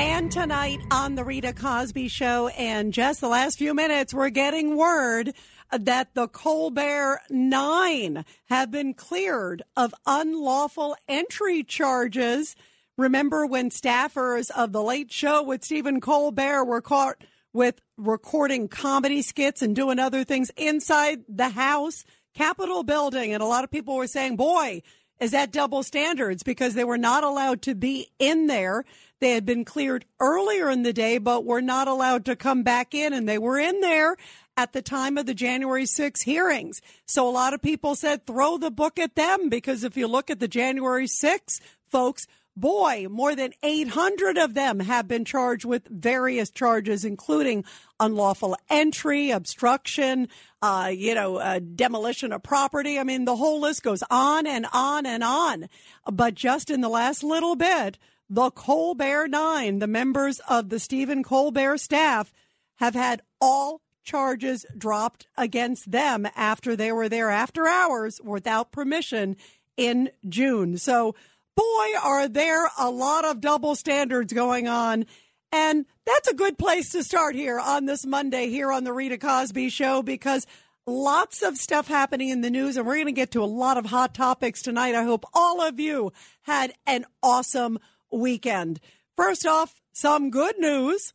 And tonight on the Rita Cosby Show, and just the last few minutes, we're getting word that the Colbert Nine have been cleared of unlawful entry charges. Remember when staffers of The Late Show with Stephen Colbert were caught with recording comedy skits and doing other things inside the House Capitol building? And a lot of people were saying, boy, is that double standards because they were not allowed to be in there. They had been cleared earlier in the day, but were not allowed to come back in, and they were in there at the time of the January 6 hearings. So a lot of people said throw the book at them because if you look at the January 6 folks, boy, more than 800 of them have been charged with various charges, including unlawful entry, obstruction, uh, you know, uh, demolition of property. I mean, the whole list goes on and on and on. But just in the last little bit, the Colbert Nine, the members of the Stephen Colbert staff, have had all charges dropped against them after they were there after hours without permission in June. So, boy, are there a lot of double standards going on. And that's a good place to start here on this Monday here on the Rita Cosby Show because lots of stuff happening in the news and we're going to get to a lot of hot topics tonight. I hope all of you had an awesome weekend. First off, some good news.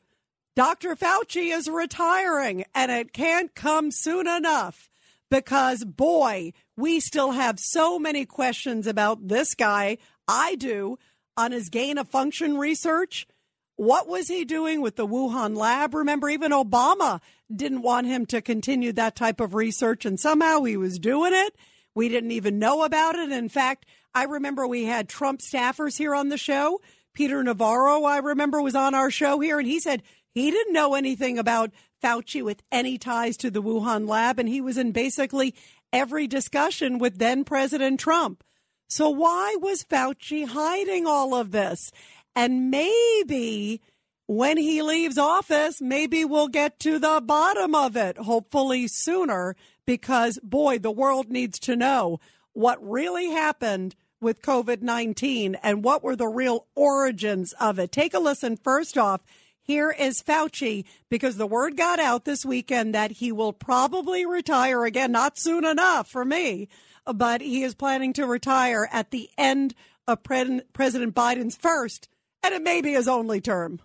Dr. Fauci is retiring and it can't come soon enough because boy, we still have so many questions about this guy. I do on his gain of function research. What was he doing with the Wuhan lab? Remember, even Obama didn't want him to continue that type of research, and somehow he was doing it. We didn't even know about it. In fact, I remember we had Trump staffers here on the show. Peter Navarro, I remember, was on our show here, and he said he didn't know anything about Fauci with any ties to the Wuhan lab, and he was in basically every discussion with then President Trump. So why was Fauci hiding all of this? And maybe when he leaves office, maybe we'll get to the bottom of it, hopefully sooner, because boy, the world needs to know what really happened with COVID 19 and what were the real origins of it. Take a listen first off. Here is Fauci because the word got out this weekend that he will probably retire again, not soon enough for me, but he is planning to retire at the end of Pre- President Biden's first and it may be his only term.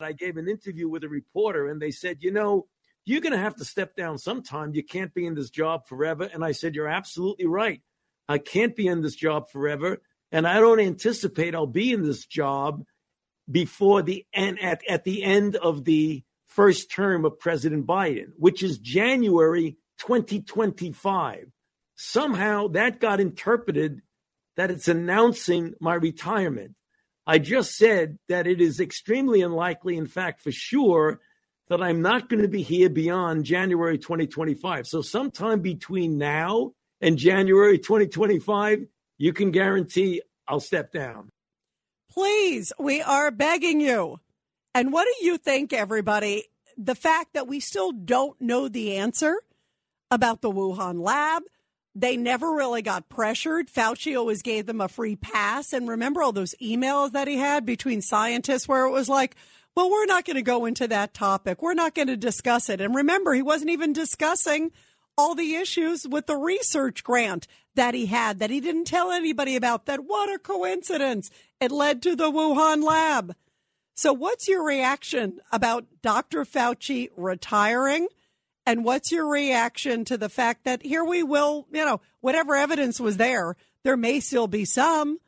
I gave an interview with a reporter, and they said, you know, you're going to have to step down sometime. You can't be in this job forever. And I said, you're absolutely right. I can't be in this job forever. And I don't anticipate I'll be in this job before the end, at, at the end of the first term of President Biden, which is January 2025. Somehow that got interpreted that it's announcing my retirement. I just said that it is extremely unlikely, in fact, for sure, that I'm not going to be here beyond January 2025. So, sometime between now and January 2025, you can guarantee I'll step down. Please, we are begging you. And what do you think, everybody? The fact that we still don't know the answer about the Wuhan lab, they never really got pressured. Fauci always gave them a free pass. And remember all those emails that he had between scientists where it was like, well, we're not going to go into that topic. We're not going to discuss it. And remember, he wasn't even discussing all the issues with the research grant that he had that he didn't tell anybody about. That what a coincidence. It led to the Wuhan lab. So, what's your reaction about Dr. Fauci retiring? And what's your reaction to the fact that here we will, you know, whatever evidence was there, there may still be some,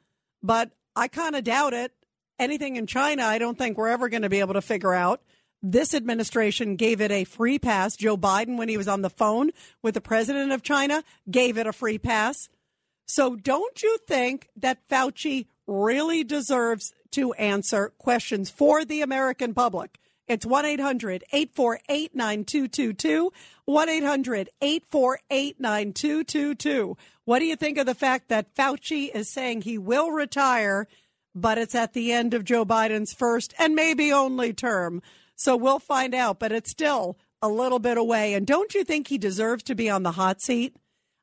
but I kind of doubt it. Anything in China, I don't think we're ever going to be able to figure out. This administration gave it a free pass. Joe Biden, when he was on the phone with the president of China, gave it a free pass. So don't you think that Fauci really deserves to answer questions for the American public? It's 1 800 848 9222. 1 800 848 9222. What do you think of the fact that Fauci is saying he will retire, but it's at the end of Joe Biden's first and maybe only term? So we'll find out, but it's still a little bit away. And don't you think he deserves to be on the hot seat?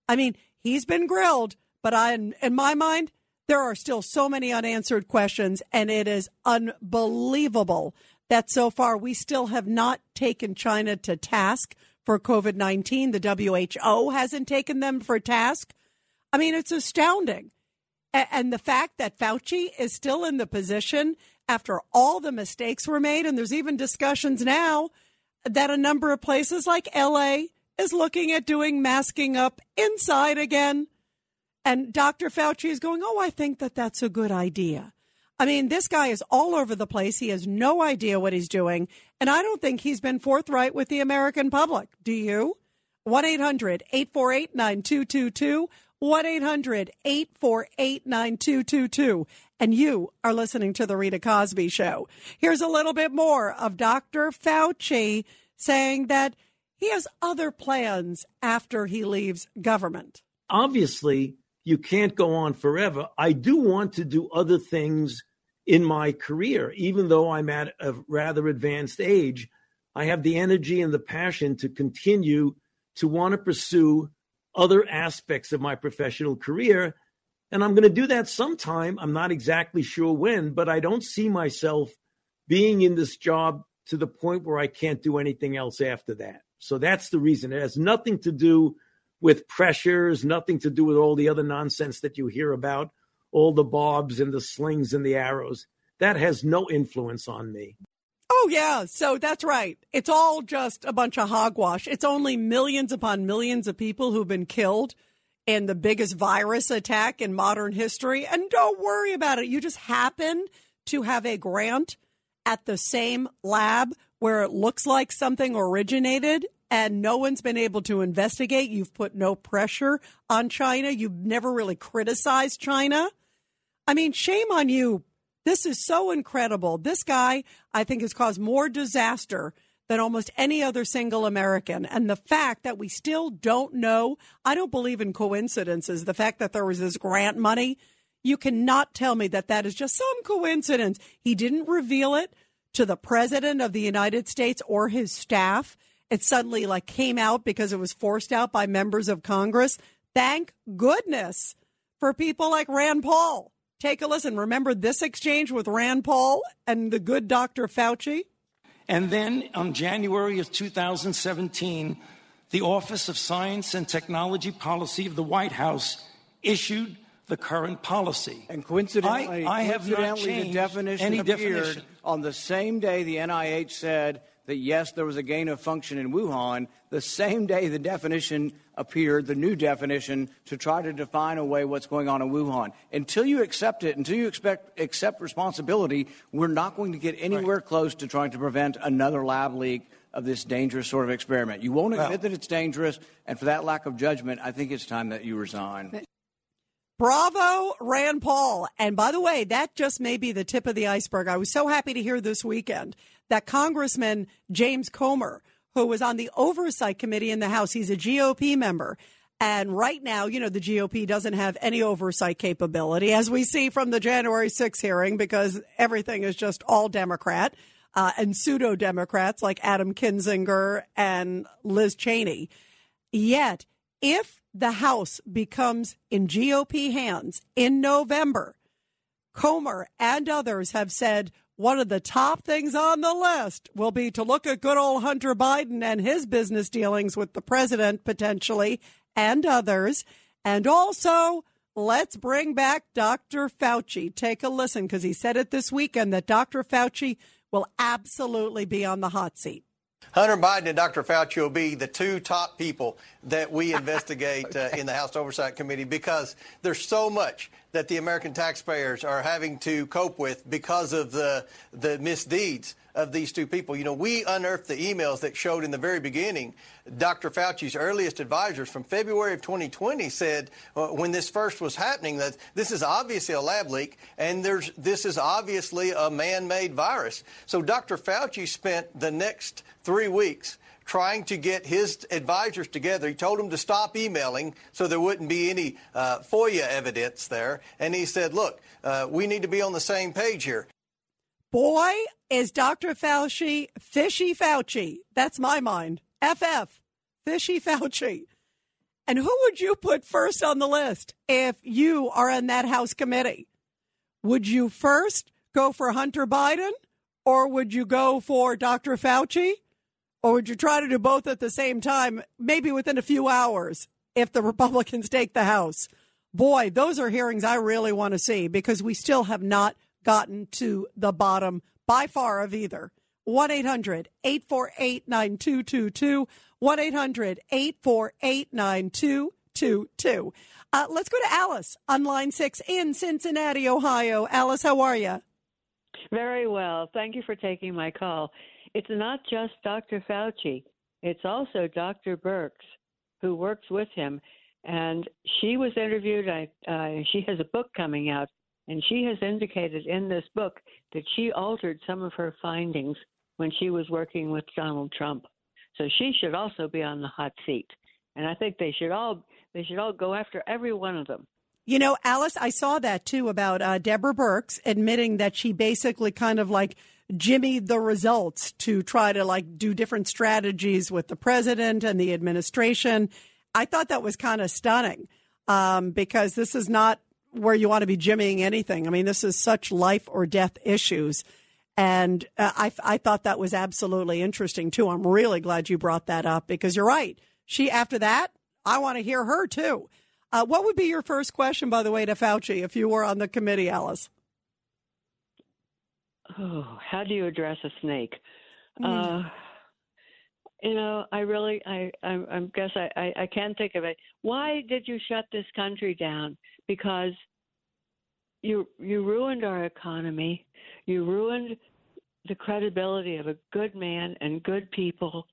I mean, he's been grilled, but I, in my mind, there are still so many unanswered questions, and it is unbelievable that so far we still have not taken China to task for COVID 19. The WHO hasn't taken them for task. I mean, it's astounding. And the fact that Fauci is still in the position after all the mistakes were made, and there's even discussions now that a number of places like LA is looking at doing masking up inside again. And Dr. Fauci is going, Oh, I think that that's a good idea. I mean, this guy is all over the place. He has no idea what he's doing. And I don't think he's been forthright with the American public. Do you? 1 800 848 9222. 1 800 848 9222. And you are listening to The Rita Cosby Show. Here's a little bit more of Dr. Fauci saying that he has other plans after he leaves government. Obviously, you can't go on forever. I do want to do other things in my career, even though I'm at a rather advanced age. I have the energy and the passion to continue to want to pursue other aspects of my professional career. And I'm going to do that sometime. I'm not exactly sure when, but I don't see myself being in this job to the point where I can't do anything else after that. So that's the reason. It has nothing to do with pressures, nothing to do with all the other nonsense that you hear about, all the bobs and the slings and the arrows. That has no influence on me. Oh, yeah. So that's right. It's all just a bunch of hogwash. It's only millions upon millions of people who've been killed in the biggest virus attack in modern history. And don't worry about it. You just happen to have a grant at the same lab where it looks like something originated and no one's been able to investigate. You've put no pressure on China. You've never really criticized China. I mean, shame on you. This is so incredible. This guy, I think, has caused more disaster than almost any other single American. And the fact that we still don't know, I don't believe in coincidences. The fact that there was this grant money, you cannot tell me that that is just some coincidence. He didn't reveal it to the president of the United States or his staff it suddenly like came out because it was forced out by members of Congress. Thank goodness for people like Rand Paul. Take a listen. Remember this exchange with Rand Paul and the good Dr. Fauci? And then on January of 2017, the Office of Science and Technology Policy of the White House issued the current policy. And coincidentally, I, I have coincidentally not the definition any appeared definition. on the same day the NIH said that yes, there was a gain of function in Wuhan, the same day the definition appeared, the new definition, to try to define away what's going on in Wuhan. Until you accept it, until you expect, accept responsibility, we're not going to get anywhere right. close to trying to prevent another lab leak of this dangerous sort of experiment. You won't admit well, that it's dangerous, and for that lack of judgment, I think it's time that you resign. Bravo, Rand Paul. And by the way, that just may be the tip of the iceberg. I was so happy to hear this weekend that Congressman James Comer, who was on the oversight committee in the House, he's a GOP member. And right now, you know, the GOP doesn't have any oversight capability, as we see from the January 6th hearing, because everything is just all Democrat uh, and pseudo Democrats like Adam Kinzinger and Liz Cheney. Yet, if the House becomes in GOP hands in November, Comer and others have said one of the top things on the list will be to look at good old Hunter Biden and his business dealings with the president potentially and others. And also, let's bring back Dr. Fauci. Take a listen because he said it this weekend that Dr. Fauci will absolutely be on the hot seat. Hunter Biden and Dr. Fauci will be the two top people that we investigate uh, in the House Oversight Committee because there's so much that the American taxpayers are having to cope with because of the the misdeeds of these two people. You know, we unearthed the emails that showed in the very beginning Dr. Fauci's earliest advisors from February of 2020 said uh, when this first was happening that this is obviously a lab leak and there's this is obviously a man-made virus. So Dr. Fauci spent the next 3 weeks trying to get his advisors together. He told them to stop emailing so there wouldn't be any uh, FOIA evidence there. And he said, look, uh, we need to be on the same page here. Boy, is Dr. Fauci fishy Fauci. That's my mind. FF, fishy Fauci. And who would you put first on the list if you are in that House committee? Would you first go for Hunter Biden or would you go for Dr. Fauci? Or would you try to do both at the same time, maybe within a few hours if the Republicans take the House? Boy, those are hearings I really want to see because we still have not gotten to the bottom by far of either. 1 800 848 9222. 1 800 848 9222. Uh, let's go to Alice on line six in Cincinnati, Ohio. Alice, how are you? Very well. Thank you for taking my call. It's not just Dr. Fauci, it's also Dr. Birx, who works with him. And she was interviewed. I, uh, she has a book coming out and she has indicated in this book that she altered some of her findings when she was working with Donald Trump. So she should also be on the hot seat. And I think they should all they should all go after every one of them. You know, Alice, I saw that too about uh, Deborah Birx admitting that she basically kind of like jimmied the results to try to like do different strategies with the president and the administration. I thought that was kind of stunning um, because this is not where you want to be jimmying anything. I mean, this is such life or death issues. And uh, I, I thought that was absolutely interesting too. I'm really glad you brought that up because you're right. She, after that, I want to hear her too. Uh, what would be your first question, by the way, to Fauci if you were on the committee, Alice? Oh, how do you address a snake? Mm. Uh, you know, I really, I, I, I guess I, I, I can't think of it. Why did you shut this country down? Because you, you ruined our economy. You ruined the credibility of a good man and good people.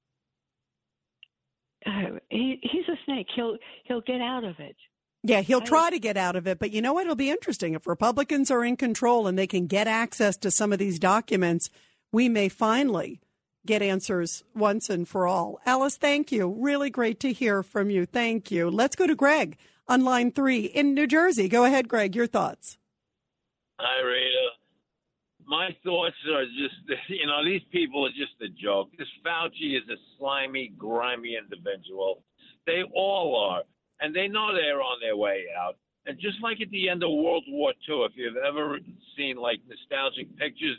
Uh, he, he's a snake. He'll, he'll get out of it. Yeah, he'll try to get out of it. But you know what? It'll be interesting. If Republicans are in control and they can get access to some of these documents, we may finally get answers once and for all. Alice, thank you. Really great to hear from you. Thank you. Let's go to Greg on line three in New Jersey. Go ahead, Greg. Your thoughts. Hi, Rita. My thoughts are just, you know, these people are just a joke. This Fauci is a slimy, grimy individual. They all are. And they know they're on their way out. And just like at the end of World War II, if you've ever seen like nostalgic pictures,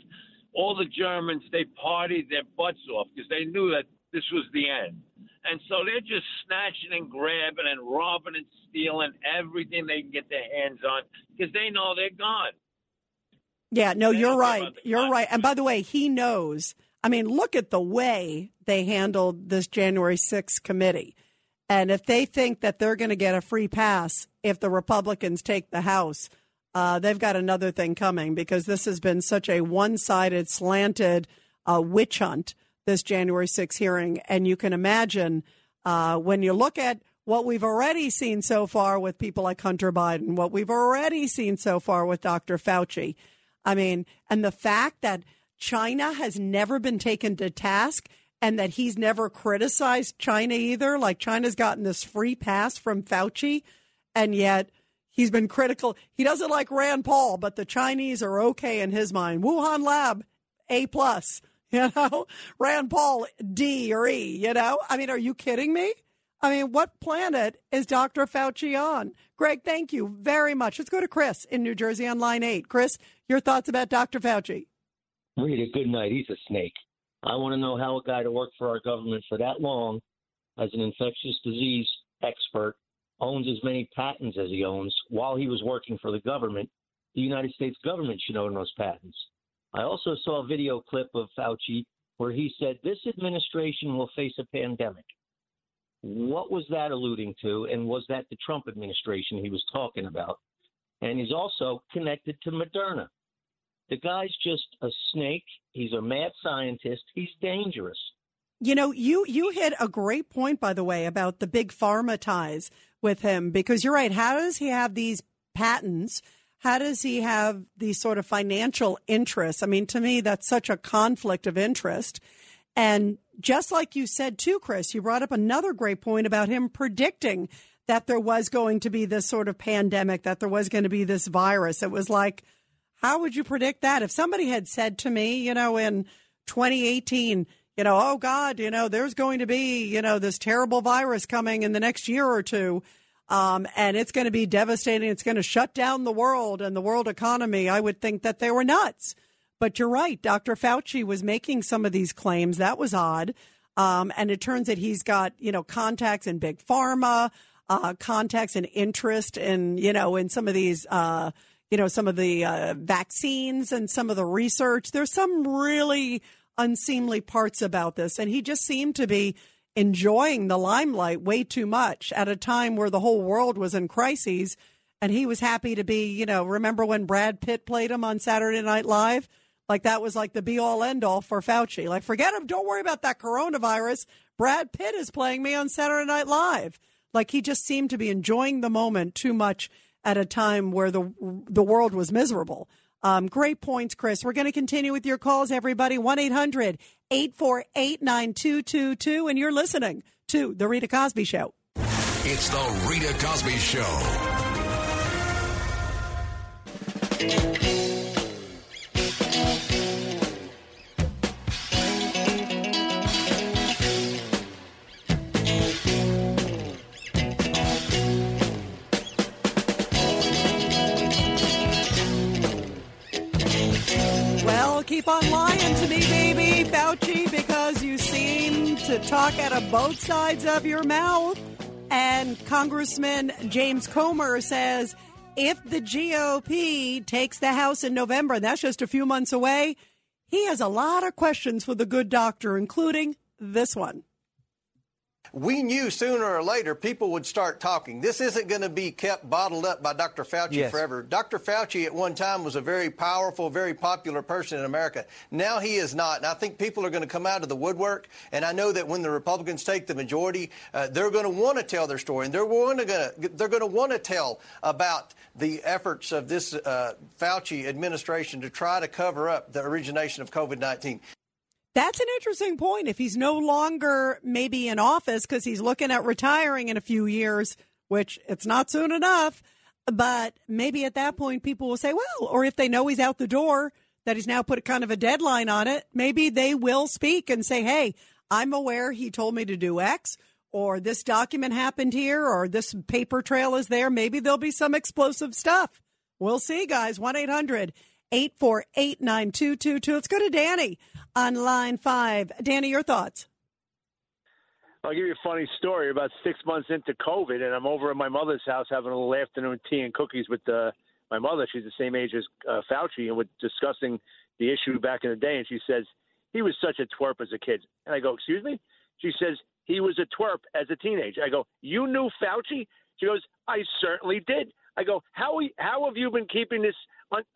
all the Germans they partied their butts off because they knew that this was the end. And so they're just snatching and grabbing and robbing and stealing everything they can get their hands on because they know they're gone. Yeah, no, they you're right. You're right. And by the way, he knows. I mean, look at the way they handled this January 6th committee. And if they think that they're going to get a free pass if the Republicans take the House, uh, they've got another thing coming because this has been such a one sided, slanted uh, witch hunt, this January 6 hearing. And you can imagine uh, when you look at what we've already seen so far with people like Hunter Biden, what we've already seen so far with Dr. Fauci. I mean, and the fact that China has never been taken to task and that he's never criticized China either. Like China's gotten this free pass from Fauci, and yet He's been critical. He doesn't like Rand Paul, but the Chinese are okay in his mind. Wuhan Lab, A plus. You know, Rand Paul, D or E. You know, I mean, are you kidding me? I mean, what planet is Dr. Fauci on? Greg, thank you very much. Let's go to Chris in New Jersey on line eight. Chris, your thoughts about Dr. Fauci? Rita, good night. He's a snake. I want to know how a guy to work for our government for that long as an infectious disease expert owns as many patents as he owns while he was working for the government, the United States government should own those patents. I also saw a video clip of Fauci where he said this administration will face a pandemic. What was that alluding to? And was that the Trump administration he was talking about? and he's also connected to Moderna. The guy's just a snake. He's a mad scientist. He's dangerous. You know, you you hit a great point, by the way, about the big pharma ties with him because you're right. How does he have these patents? How does he have these sort of financial interests? I mean, to me, that's such a conflict of interest. And just like you said too, Chris, you brought up another great point about him predicting that there was going to be this sort of pandemic, that there was going to be this virus. It was like, how would you predict that? If somebody had said to me, you know, in 2018, you know, oh God, you know, there's going to be, you know, this terrible virus coming in the next year or two, um, and it's going to be devastating. It's going to shut down the world and the world economy. I would think that they were nuts. But you're right. Dr. Fauci was making some of these claims. That was odd. Um, and it turns that he's got, you know, contacts in big pharma, uh, contacts and interest in, you know, in some of these, uh, you know, some of the uh, vaccines and some of the research. There's some really unseemly parts about this. And he just seemed to be enjoying the limelight way too much at a time where the whole world was in crises. And he was happy to be, you know, remember when Brad Pitt played him on Saturday Night Live? Like that was like the be all end all for Fauci. Like, forget him. Don't worry about that coronavirus. Brad Pitt is playing me on Saturday Night Live. Like he just seemed to be enjoying the moment too much at a time where the the world was miserable. Um, great points, Chris. We're going to continue with your calls, everybody. 1 800 848 9222. And you're listening to The Rita Cosby Show. It's The Rita Cosby Show. To talk out of both sides of your mouth. And Congressman James Comer says if the GOP takes the House in November, and that's just a few months away, he has a lot of questions for the good doctor, including this one we knew sooner or later people would start talking. This isn't going to be kept bottled up by Dr. Fauci yes. forever. Dr. Fauci at one time was a very powerful, very popular person in America. Now he is not. And I think people are going to come out of the woodwork. And I know that when the Republicans take the majority, uh, they're going to want to tell their story. And they're going to they're going to want to tell about the efforts of this uh, Fauci administration to try to cover up the origination of COVID 19. That's an interesting point. If he's no longer maybe in office because he's looking at retiring in a few years, which it's not soon enough, but maybe at that point people will say, well, or if they know he's out the door, that he's now put kind of a deadline on it, maybe they will speak and say, hey, I'm aware he told me to do X, or this document happened here, or this paper trail is there. Maybe there'll be some explosive stuff. We'll see, guys. 1 800 848 9222. Let's go to Danny on line five. Danny, your thoughts? I'll give you a funny story. About six months into COVID, and I'm over at my mother's house having a little afternoon tea and cookies with uh, my mother. She's the same age as uh, Fauci, and we're discussing the issue back in the day. And she says he was such a twerp as a kid. And I go, "Excuse me?" She says he was a twerp as a teenager. I go, "You knew Fauci?" She goes, "I certainly did." I go, "How how have you been keeping this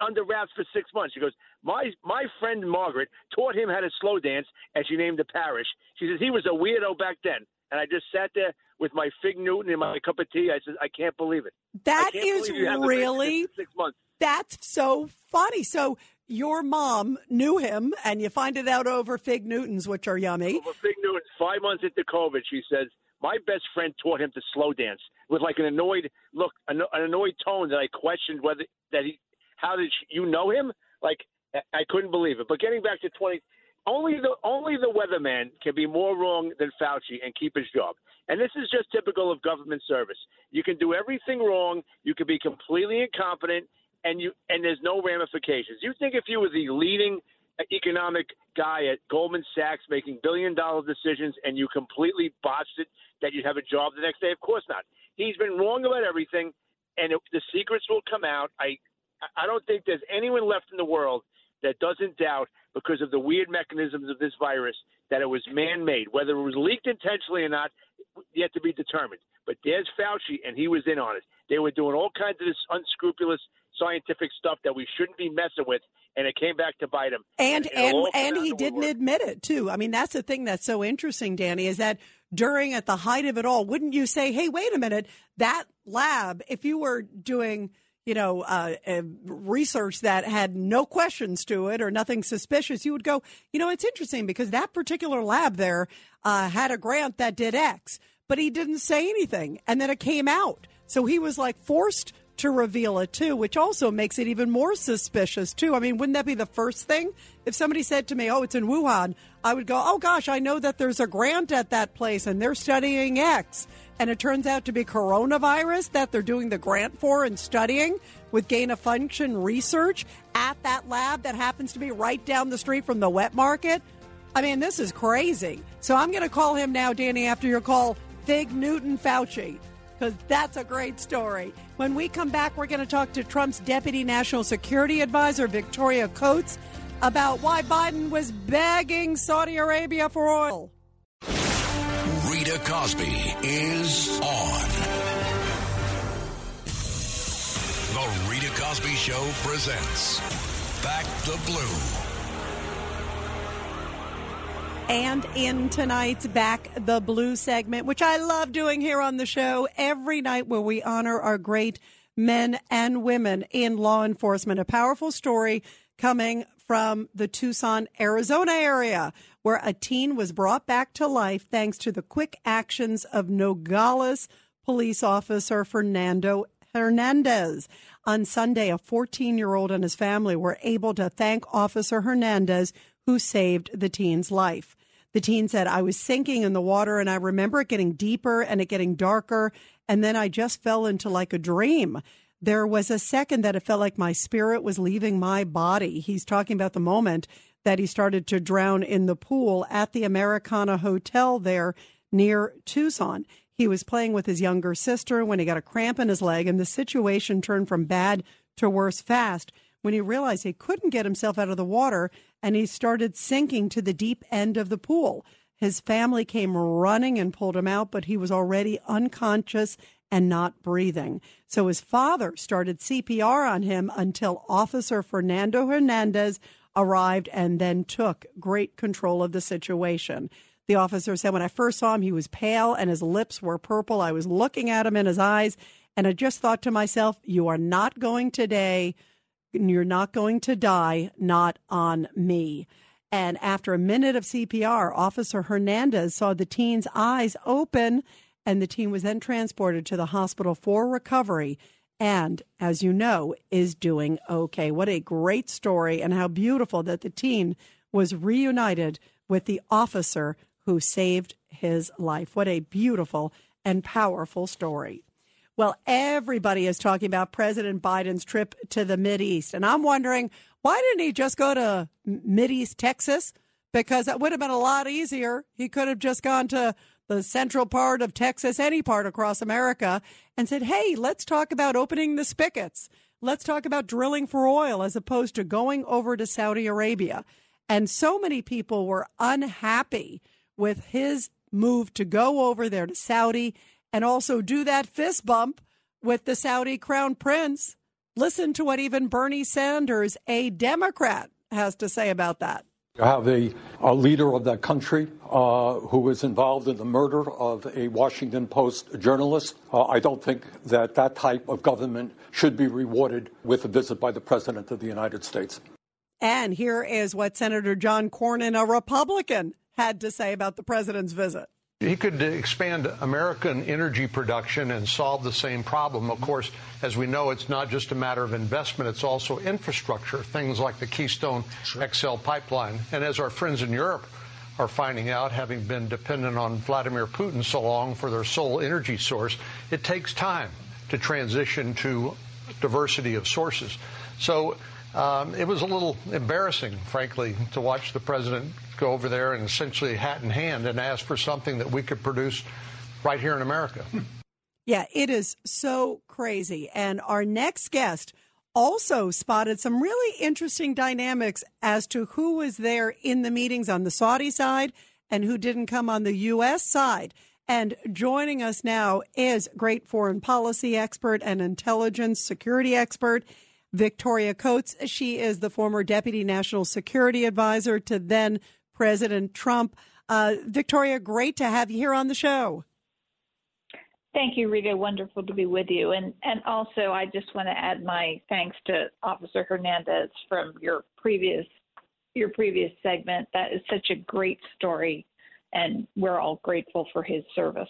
under wraps for six months. She goes, my my friend Margaret taught him how to slow dance, and she named the parish. She says he was a weirdo back then. And I just sat there with my fig Newton and my cup of tea. I said, I can't believe it. That is really six months. That's so funny. So your mom knew him, and you find it out over fig Newtons, which are yummy. Over fig Newtons. Five months into COVID, she says my best friend taught him to slow dance with like an annoyed look, an, annoyed tone that I questioned whether that he how did you know him? Like I couldn't believe it. But getting back to 20, only the only the weatherman can be more wrong than Fauci and keep his job. And this is just typical of government service. You can do everything wrong. You can be completely incompetent, and you and there's no ramifications. You think if you were the leading economic guy at Goldman Sachs making billion dollar decisions and you completely botched it, that you'd have a job the next day? Of course not. He's been wrong about everything, and it, the secrets will come out. I I don't think there's anyone left in the world that doesn't doubt because of the weird mechanisms of this virus that it was man-made. Whether it was leaked intentionally or not, yet to be determined. But there's Fauci, and he was in on it. They were doing all kinds of this unscrupulous scientific stuff that we shouldn't be messing with, and it came back to bite him. And it'll and and he didn't woodwork. admit it too. I mean, that's the thing that's so interesting, Danny, is that during at the height of it all, wouldn't you say, "Hey, wait a minute, that lab, if you were doing." You know, uh, uh, research that had no questions to it or nothing suspicious, you would go, you know, it's interesting because that particular lab there uh, had a grant that did X, but he didn't say anything. And then it came out. So he was like forced to reveal it too, which also makes it even more suspicious too. I mean, wouldn't that be the first thing? If somebody said to me, "Oh, it's in Wuhan," I would go, "Oh gosh, I know that there's a grant at that place and they're studying X." And it turns out to be coronavirus that they're doing the grant for and studying with gain of function research at that lab that happens to be right down the street from the wet market. I mean, this is crazy. So I'm going to call him now, Danny, after your call, Fig Newton Fauci, because that's a great story. When we come back, we're going to talk to Trump's Deputy National Security Advisor, Victoria Coates, about why Biden was begging Saudi Arabia for oil. Rita Cosby is on. The Rita Cosby Show presents Back the Blue. And in tonight's Back the Blue segment, which I love doing here on the show every night where we honor our great men and women in law enforcement. A powerful story coming from the Tucson, Arizona area, where a teen was brought back to life thanks to the quick actions of Nogales police officer Fernando Hernandez. On Sunday, a 14 year old and his family were able to thank Officer Hernandez, who saved the teen's life. The teen said, I was sinking in the water and I remember it getting deeper and it getting darker. And then I just fell into like a dream. There was a second that it felt like my spirit was leaving my body. He's talking about the moment that he started to drown in the pool at the Americana Hotel there near Tucson. He was playing with his younger sister when he got a cramp in his leg, and the situation turned from bad to worse fast when he realized he couldn't get himself out of the water and he started sinking to the deep end of the pool. His family came running and pulled him out, but he was already unconscious and not breathing. So his father started CPR on him until Officer Fernando Hernandez arrived and then took great control of the situation. The officer said, When I first saw him, he was pale and his lips were purple. I was looking at him in his eyes, and I just thought to myself, You are not going today. You're not going to die, not on me. And after a minute of CPR, Officer Hernandez saw the teen's eyes open, and the teen was then transported to the hospital for recovery. And as you know, is doing okay. What a great story, and how beautiful that the teen was reunited with the officer who saved his life. What a beautiful and powerful story. Well, everybody is talking about President Biden's trip to the East, And I'm wondering, why didn't he just go to East Texas? Because that would have been a lot easier. He could have just gone to the central part of Texas, any part across America, and said, hey, let's talk about opening the spigots. Let's talk about drilling for oil as opposed to going over to Saudi Arabia. And so many people were unhappy with his move to go over there to Saudi and also do that fist bump with the Saudi crown prince. Listen to what even Bernie Sanders, a Democrat, has to say about that. You have a, a leader of that country uh, who was involved in the murder of a Washington Post journalist. Uh, I don't think that that type of government should be rewarded with a visit by the President of the United States. And here is what Senator John Cornyn, a Republican, had to say about the president's visit. He could expand American energy production and solve the same problem. Of course, as we know, it's not just a matter of investment, it's also infrastructure, things like the Keystone XL pipeline. And as our friends in Europe are finding out, having been dependent on Vladimir Putin so long for their sole energy source, it takes time to transition to diversity of sources. So um, it was a little embarrassing, frankly, to watch the president go over there and essentially hat in hand and ask for something that we could produce right here in America. Yeah, it is so crazy. And our next guest also spotted some really interesting dynamics as to who was there in the meetings on the Saudi side and who didn't come on the U.S. side. And joining us now is great foreign policy expert and intelligence security expert, Victoria Coates. She is the former deputy national security advisor to then President Trump. Uh, Victoria, great to have you here on the show. Thank you, Rita. Wonderful to be with you. And and also, I just want to add my thanks to Officer Hernandez from your previous your previous segment. That is such a great story, and we're all grateful for his service.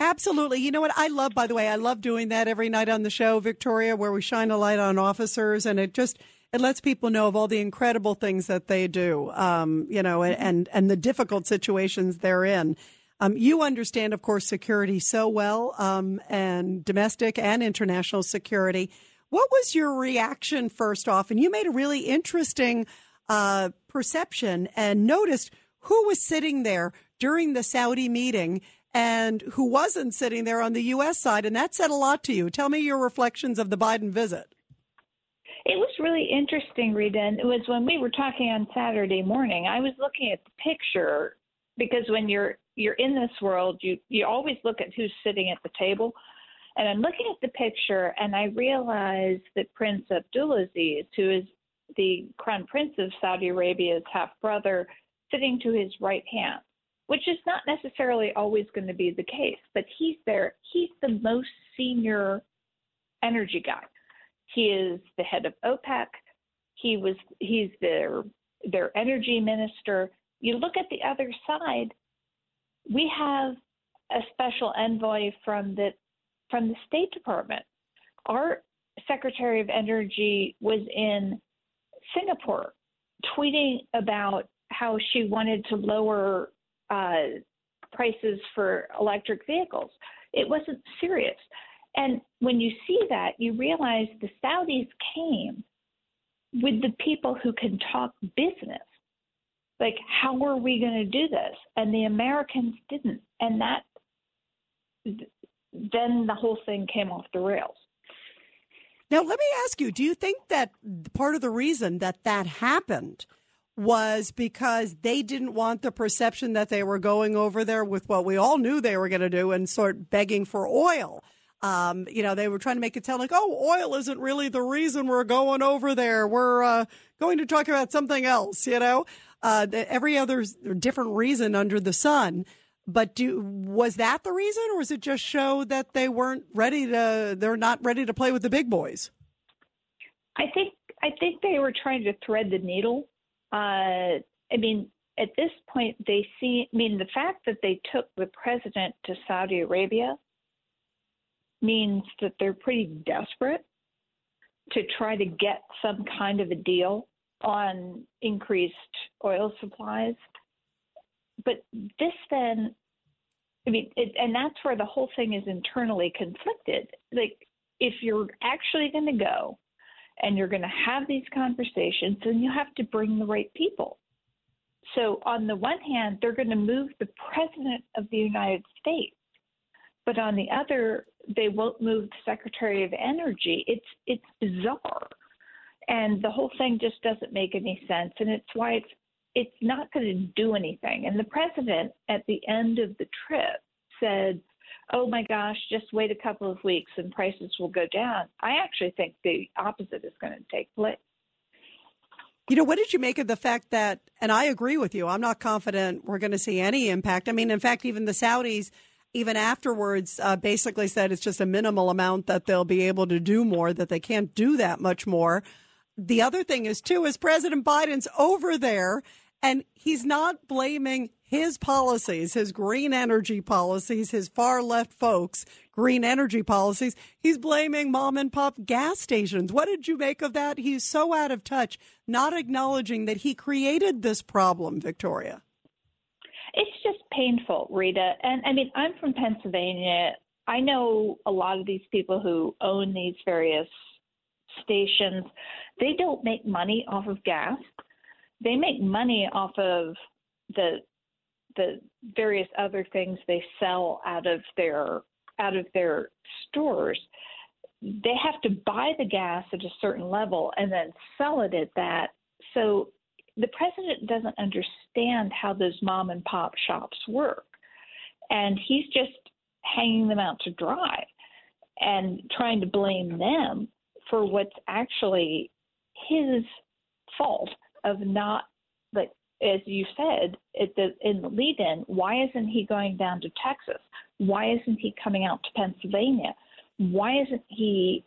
Absolutely. You know what I love, by the way, I love doing that every night on the show, Victoria, where we shine a light on officers, and it just it lets people know of all the incredible things that they do, um, you know, and and the difficult situations they're in. Um, you understand, of course, security so well, um, and domestic and international security. What was your reaction first off? And you made a really interesting uh, perception and noticed who was sitting there during the Saudi meeting and who wasn't sitting there on the U.S. side. And that said a lot to you. Tell me your reflections of the Biden visit. It was really interesting, Rita. And it was when we were talking on Saturday morning, I was looking at the picture because when you're you're in this world, you you always look at who's sitting at the table. And I'm looking at the picture and I realize that Prince Abdulaziz, who is the Crown Prince of Saudi Arabia's half brother, sitting to his right hand, which is not necessarily always going to be the case, but he's there. He's the most senior energy guy. He is the head of OPEC. He was he's their their energy minister. You look at the other side, we have a special envoy from the from the State Department. Our Secretary of Energy was in Singapore tweeting about how she wanted to lower uh, prices for electric vehicles. It wasn't serious. And when you see that, you realize the Saudis came with the people who can talk business. Like, how are we going to do this? And the Americans didn't. And that, then the whole thing came off the rails. Now, let me ask you do you think that part of the reason that that happened was because they didn't want the perception that they were going over there with what we all knew they were going to do and sort begging for oil? Um, you know, they were trying to make it sound like, oh, oil isn't really the reason we're going over there. We're uh, going to talk about something else, you know, uh, every other different reason under the sun. But do was that the reason, or was it just show that they weren't ready to? They're not ready to play with the big boys. I think I think they were trying to thread the needle. Uh, I mean, at this point, they see. I mean, the fact that they took the president to Saudi Arabia means that they're pretty desperate to try to get some kind of a deal on increased oil supplies. But this then, I mean, it, and that's where the whole thing is internally conflicted. Like, if you're actually going to go and you're going to have these conversations, and you have to bring the right people. So, on the one hand, they're going to move the president of the United States, but on the other, they won't move the Secretary of Energy. It's it's bizarre, and the whole thing just doesn't make any sense. And it's why it's it's not going to do anything. And the president at the end of the trip said, "Oh my gosh, just wait a couple of weeks and prices will go down." I actually think the opposite is going to take place. You know, what did you make of the fact that, and I agree with you, I'm not confident we're going to see any impact. I mean, in fact, even the Saudis even afterwards, uh, basically said it's just a minimal amount that they'll be able to do more, that they can't do that much more. The other thing is, too, is President Biden's over there and he's not blaming his policies, his green energy policies, his far left folks' green energy policies. He's blaming mom and pop gas stations. What did you make of that? He's so out of touch, not acknowledging that he created this problem, Victoria. It's just painful, Rita. And I mean, I'm from Pennsylvania. I know a lot of these people who own these various stations. They don't make money off of gas. They make money off of the the various other things they sell out of their out of their stores. They have to buy the gas at a certain level and then sell it at that. So the president doesn't understand how those mom and pop shops work. and he's just hanging them out to dry and trying to blame them for what's actually his fault of not like as you said the in the lead in why isn't he going down to texas why isn't he coming out to pennsylvania why isn't he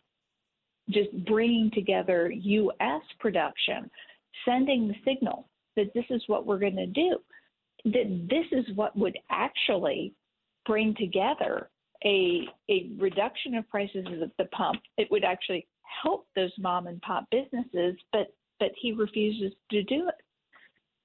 just bringing together us production sending the signal that this is what we're going to do that this is what would actually bring together a a reduction of prices at the pump. It would actually help those mom and pop businesses, but but he refuses to do it.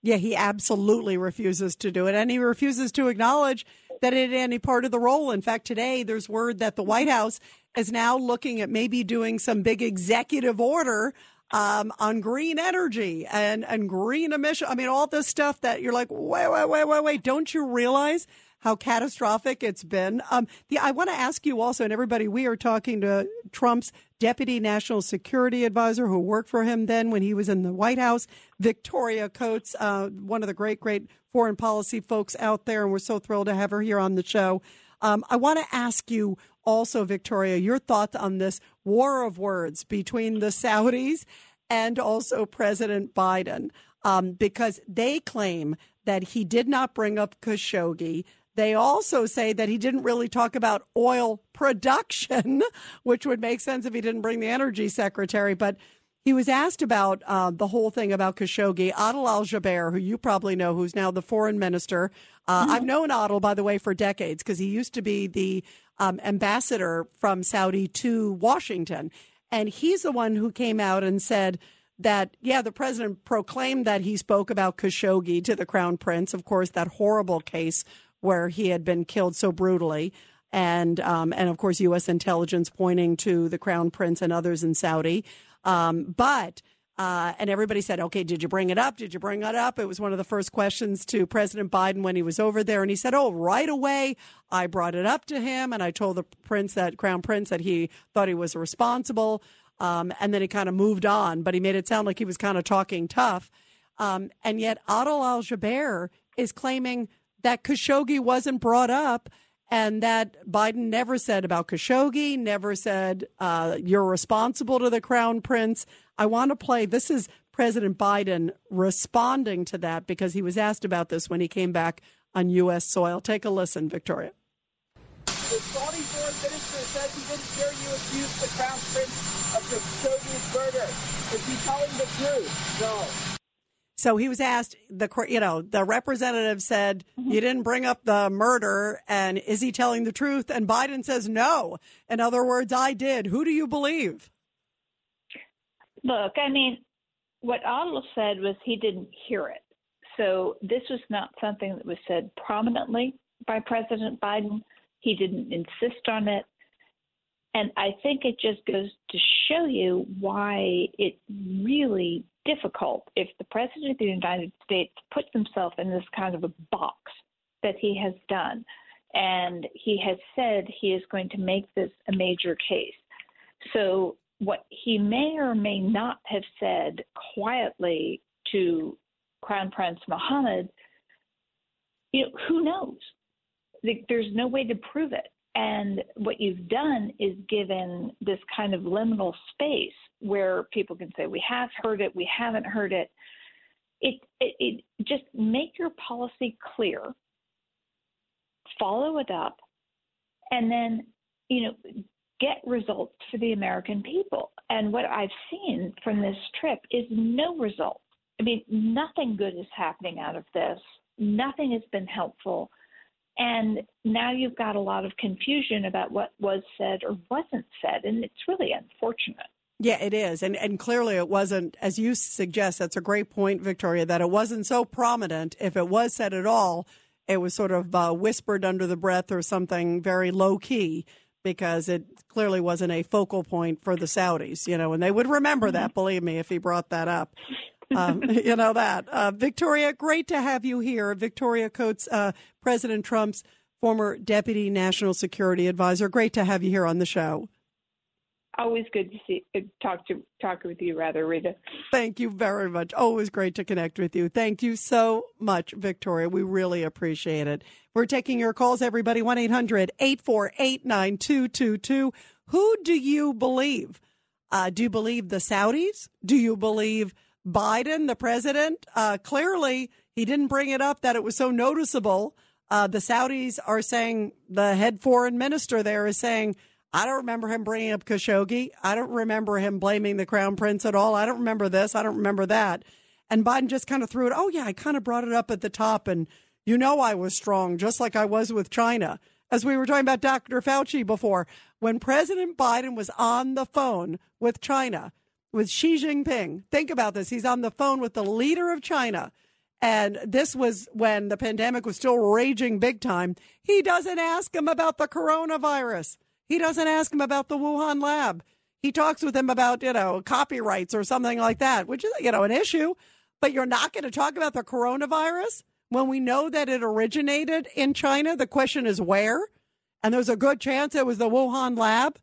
Yeah, he absolutely refuses to do it, and he refuses to acknowledge that it any part of the role. In fact, today there's word that the White House is now looking at maybe doing some big executive order um, on green energy and and green emission. I mean, all this stuff that you're like, wait, wait, wait, wait, wait. Don't you realize how catastrophic it's been. Um, the, I want to ask you also, and everybody, we are talking to Trump's deputy national security advisor who worked for him then when he was in the White House, Victoria Coates, uh, one of the great, great foreign policy folks out there. And we're so thrilled to have her here on the show. Um, I want to ask you also, Victoria, your thoughts on this war of words between the Saudis and also President Biden, um, because they claim that he did not bring up Khashoggi, they also say that he didn't really talk about oil production, which would make sense if he didn't bring the energy secretary. But he was asked about uh, the whole thing about Khashoggi. Adel Al Jubeir, who you probably know, who's now the foreign minister. Uh, mm-hmm. I've known Adel, by the way, for decades because he used to be the um, ambassador from Saudi to Washington. And he's the one who came out and said, that, yeah, the president proclaimed that he spoke about Khashoggi to the crown prince, of course, that horrible case where he had been killed so brutally. And, um, and of course, U.S. intelligence pointing to the crown prince and others in Saudi. Um, but, uh, and everybody said, okay, did you bring it up? Did you bring it up? It was one of the first questions to President Biden when he was over there. And he said, oh, right away, I brought it up to him and I told the prince, that crown prince, that he thought he was responsible. Um, and then he kind of moved on, but he made it sound like he was kind of talking tough. Um, and yet Adel Al Jubeir is claiming that Khashoggi wasn't brought up and that Biden never said about Khashoggi, never said uh, you're responsible to the crown prince. I want to play. This is President Biden responding to that because he was asked about this when he came back on U.S. soil. Take a listen, Victoria. The Saudi foreign minister says he didn't hear you accuse the crown prince of Khashoggi's murder. Is he telling the truth? No. So he was asked the you know the representative said mm-hmm. you didn't bring up the murder and is he telling the truth and Biden says no. In other words, I did. Who do you believe? Look, I mean, what Adel said was he didn't hear it. So this was not something that was said prominently by President Biden. He didn't insist on it. And I think it just goes to show you why it's really difficult if the President of the United States puts himself in this kind of a box that he has done. And he has said he is going to make this a major case. So, what he may or may not have said quietly to Crown Prince Mohammed, you know, who knows? There's no way to prove it. And what you've done is given this kind of liminal space where people can say, we have heard it, we haven't heard it. It, it, it just make your policy clear, follow it up, and then, you know, get results for the American people. And what I've seen from this trip is no result. I mean, nothing good is happening out of this. Nothing has been helpful. And now you've got a lot of confusion about what was said or wasn't said. And it's really unfortunate. Yeah, it is. And and clearly it wasn't as you suggest, that's a great point, Victoria, that it wasn't so prominent. If it was said at all, it was sort of uh, whispered under the breath or something very low key because it clearly wasn't a focal point for the Saudis, you know, and they would remember that, mm-hmm. believe me, if he brought that up. Um, you know that. Uh, Victoria, great to have you here. Victoria Coates, uh, President Trump's former deputy national security advisor. Great to have you here on the show. Always good to see uh, talk to talk with you, rather, Rita. Thank you very much. Always great to connect with you. Thank you so much, Victoria. We really appreciate it. We're taking your calls, everybody. 1 800 848 9222. Who do you believe? Uh, do you believe the Saudis? Do you believe Biden, the president? Uh, clearly, he didn't bring it up that it was so noticeable. Uh, the Saudis are saying, the head foreign minister there is saying, I don't remember him bringing up Khashoggi. I don't remember him blaming the crown prince at all. I don't remember this. I don't remember that. And Biden just kind of threw it. Oh, yeah, I kind of brought it up at the top. And you know, I was strong, just like I was with China. As we were talking about Dr. Fauci before, when President Biden was on the phone with China, with Xi Jinping, think about this. He's on the phone with the leader of China. And this was when the pandemic was still raging big time. He doesn't ask him about the coronavirus. He doesn't ask him about the Wuhan lab. He talks with him about, you know, copyrights or something like that, which is, you know, an issue. But you're not going to talk about the coronavirus when we know that it originated in China. The question is where? And there's a good chance it was the Wuhan lab.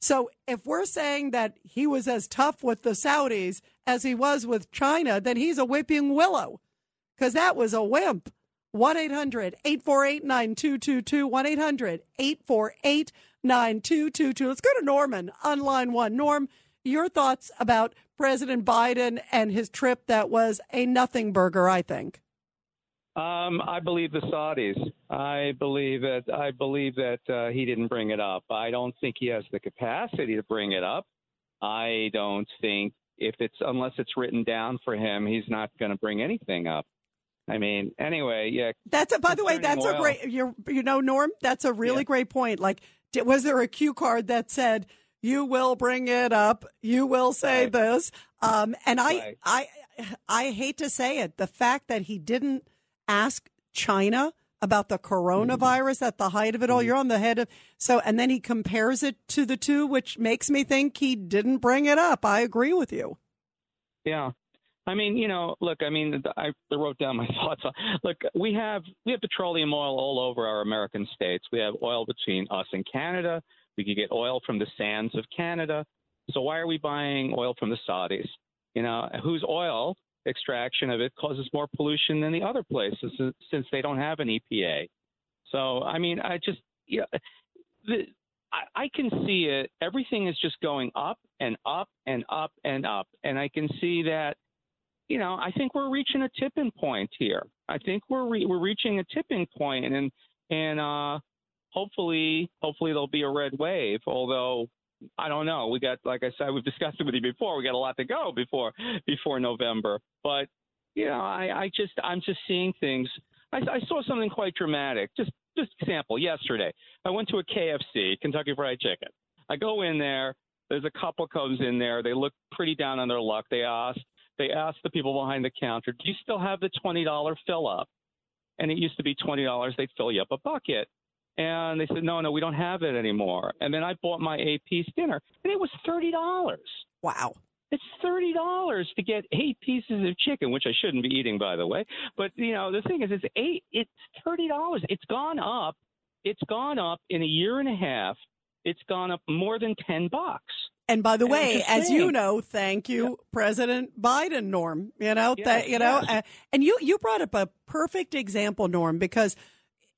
So if we're saying that he was as tough with the Saudis as he was with China, then he's a whipping willow because that was a wimp. 1 800 848 9222. 1 800 848 9222. Let's go to Norman on line one. Norm, your thoughts about President Biden and his trip that was a nothing burger, I think. Um, I believe the Saudis. I believe that I believe that uh, he didn't bring it up. I don't think he has the capacity to bring it up. I don't think if it's unless it's written down for him, he's not going to bring anything up. I mean, anyway, yeah. That's a, by the way, that's oil. a great. You you know, Norm, that's a really yeah. great point. Like, was there a cue card that said you will bring it up, you will say right. this? Um, and I, right. I, I hate to say it, the fact that he didn't ask China about the coronavirus at the height of it all. Mm-hmm. You're on the head of so, and then he compares it to the two, which makes me think he didn't bring it up. I agree with you. Yeah. I mean, you know, look, I mean, I wrote down my thoughts. Look, we have we have petroleum oil all over our American states. We have oil between us and Canada. We could get oil from the sands of Canada. So why are we buying oil from the Saudis? You know, whose oil extraction of it causes more pollution than the other places since they don't have an EPA. So, I mean, I just, yeah, the, I, I can see it. Everything is just going up and up and up and up. And I can see that, you know, I think we're reaching a tipping point here. I think we're re- we're reaching a tipping point, and and uh, hopefully hopefully there'll be a red wave. Although I don't know. We got, like I said, we've discussed it with you before. We got a lot to go before before November. But you know, I, I just I'm just seeing things. I, I saw something quite dramatic. Just just example. Yesterday, I went to a KFC, Kentucky Fried Chicken. I go in there. There's a couple comes in there. They look pretty down on their luck. They asked they asked the people behind the counter, "Do you still have the twenty dollar fill up?" And it used to be twenty dollars. They'd fill you up a bucket. And they said, no, no, we don't have it anymore. And then I bought my eight piece dinner, and it was $30. Wow. It's thirty dollars to get eight pieces of chicken, which I shouldn't be eating, by the way. But you know, the thing is, it's eight. It's thirty dollars. It's gone up. It's gone up in a year and a half. It's gone up more than ten bucks. And by the And way, as you know, thank you, President Biden, Norm. You know, Yes, that you know, uh, and you you brought up a perfect example, Norm, because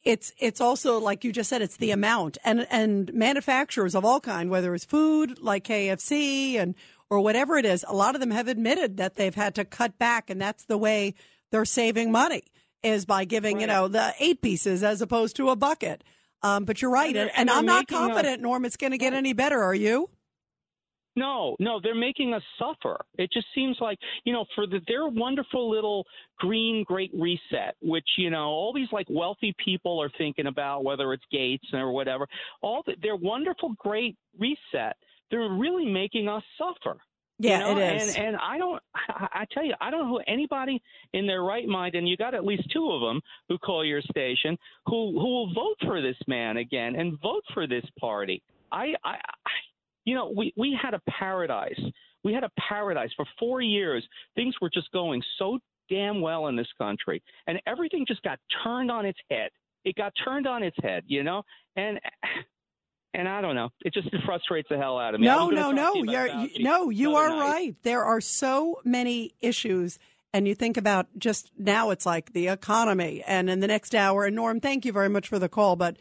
it's it's also like you just said, it's the amount and and manufacturers of all kind, whether it's food like KFC and or whatever it is, a lot of them have admitted that they've had to cut back, and that's the way they're saving money is by giving you know the eight pieces as opposed to a bucket. Um, but you're right, And and, and I'm not confident, Norm, it's going to get any better. Are you? No, no, they're making us suffer. It just seems like, you know, for the, their wonderful little green great reset, which, you know, all these like wealthy people are thinking about, whether it's Gates or whatever, all the, their wonderful great reset, they're really making us suffer. Yeah, you know? it is. And, and I don't, I, tell you, I don't know who anybody in their right mind, and you got at least two of them who call your station, who who will vote for this man again and vote for this party. I, I, I you know, we, we had a paradise. We had a paradise for four years. Things were just going so damn well in this country, and everything just got turned on its head. It got turned on its head, you know, and And I don't know. It just frustrates the hell out of me. No, no, no. You You're, you, no, you are night. right. There are so many issues. And you think about just now, it's like the economy. And in the next hour, and Norm, thank you very much for the call. But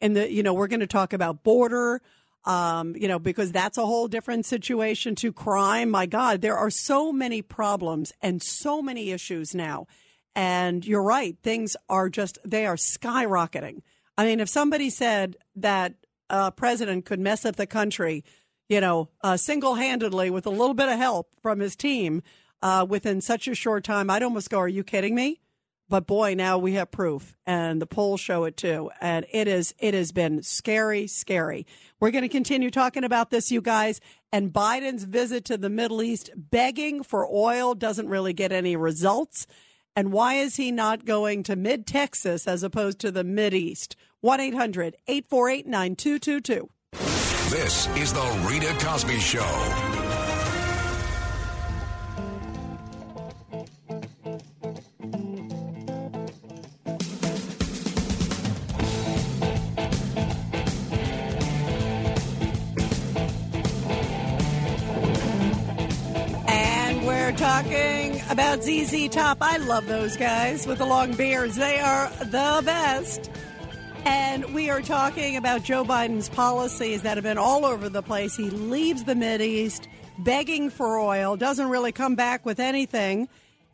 in the, you know, we're going to talk about border, um, you know, because that's a whole different situation to crime. My God, there are so many problems and so many issues now. And you're right. Things are just, they are skyrocketing. I mean, if somebody said that a president could mess up the country, you know, uh, single handedly with a little bit of help from his team uh, within such a short time, I'd almost go, Are you kidding me? But boy, now we have proof, and the polls show it too. And it is it has been scary, scary. We're going to continue talking about this, you guys. And Biden's visit to the Middle East, begging for oil, doesn't really get any results. And why is he not going to mid Texas as opposed to the Mid East? 1 800 848 9222. This is the Rita Cosby Show. We're talking about ZZ Top. I love those guys with the long beards. They are the best. And we are talking about Joe Biden's policies that have been all over the place. He leaves the East begging for oil, doesn't really come back with anything.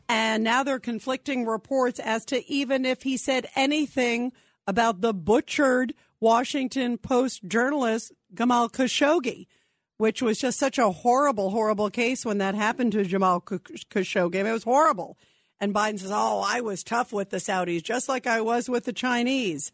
And now there are conflicting reports as to even if he said anything about the butchered Washington Post journalist Jamal Khashoggi, which was just such a horrible, horrible case when that happened to Jamal Khashoggi. It was horrible. And Biden says, Oh, I was tough with the Saudis, just like I was with the Chinese.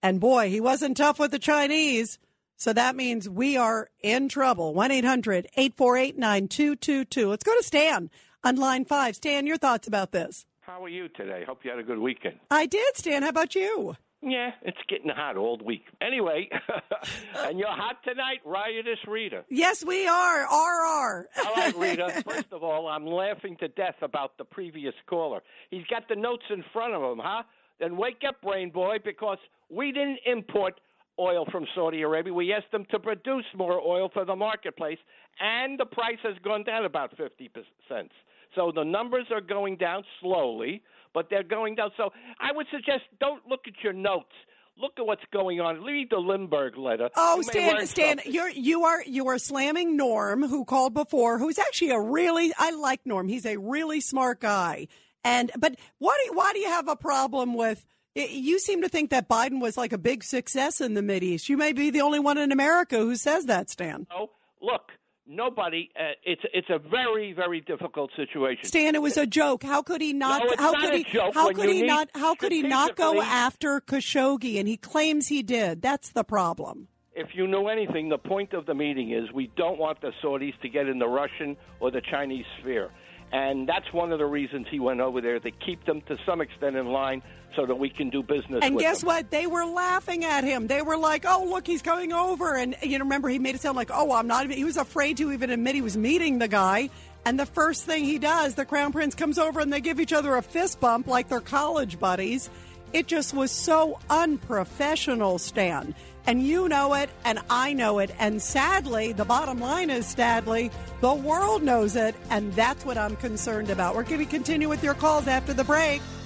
And boy, he wasn't tough with the Chinese. So that means we are in trouble. 1 800 848 9222. Let's go to Stan on line five. Stan, your thoughts about this? How are you today? Hope you had a good weekend. I did, Stan. How about you? Yeah, it's getting hot all week. Anyway, and you're hot tonight, riotous Rita. Yes, we are. RR. All right, Rita. First of all, I'm laughing to death about the previous caller. He's got the notes in front of him, huh? Then wake up, brain boy, because we didn't import oil from Saudi Arabia. We asked them to produce more oil for the marketplace, and the price has gone down about 50 cents. So the numbers are going down slowly, but they're going down. So I would suggest don't look at your notes. Look at what's going on. Read the Lindbergh letter. Oh, Stan, Stan, something. you're you are you are slamming Norm, who called before, who's actually a really I like Norm. He's a really smart guy. And but why do you, why do you have a problem with? You seem to think that Biden was like a big success in the Mid East. You may be the only one in America who says that, Stan. No, look, nobody. Uh, it's it's a very very difficult situation. Stan, it was a joke. How could he not? No, how not could a he? joke how could he not? How could he not go after Khashoggi? And he claims he did. That's the problem. If you know anything, the point of the meeting is we don't want the Saudis to get in the Russian or the Chinese sphere. And that's one of the reasons he went over there to keep them to some extent in line so that we can do business And guess them. what? They were laughing at him. They were like, "Oh, look, he's coming over." And you know, remember he made it sound like, "Oh, I'm not." Even, he was afraid to even admit he was meeting the guy. And the first thing he does, the crown prince comes over and they give each other a fist bump like they're college buddies. It just was so unprofessional, Stan. And you know it, and I know it. And sadly, the bottom line is, sadly, the world knows it. And that's what I'm concerned about. We're going to continue with your calls after the break.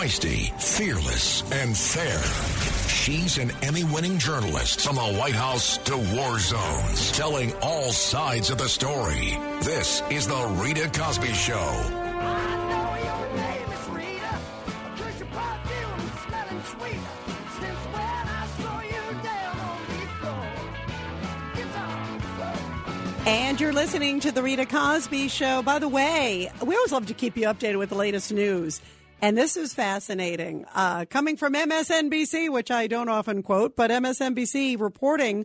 Feisty, fearless, and fair. She's an Emmy winning journalist from the White House to war zones, telling all sides of the story. This is The Rita Cosby Show. And you're listening to the Rita Cosby Show. By the way, we always love to keep you updated with the latest news. And this is fascinating. Uh, coming from MSNBC, which I don't often quote, but MSNBC reporting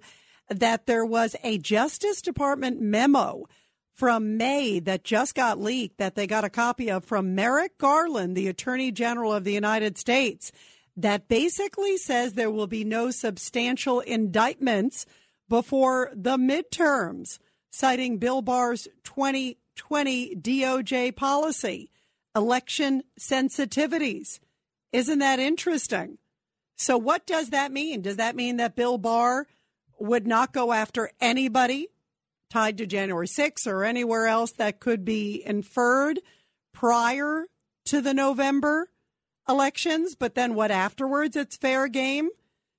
that there was a Justice Department memo from May that just got leaked that they got a copy of from Merrick Garland, the Attorney General of the United States, that basically says there will be no substantial indictments before the midterms, citing Bill Barr's 2020 DOJ policy, election sensitivities. Isn't that interesting? So, what does that mean? Does that mean that Bill Barr would not go after anybody tied to January 6th or anywhere else that could be inferred prior to the November elections, but then what afterwards? It's fair game.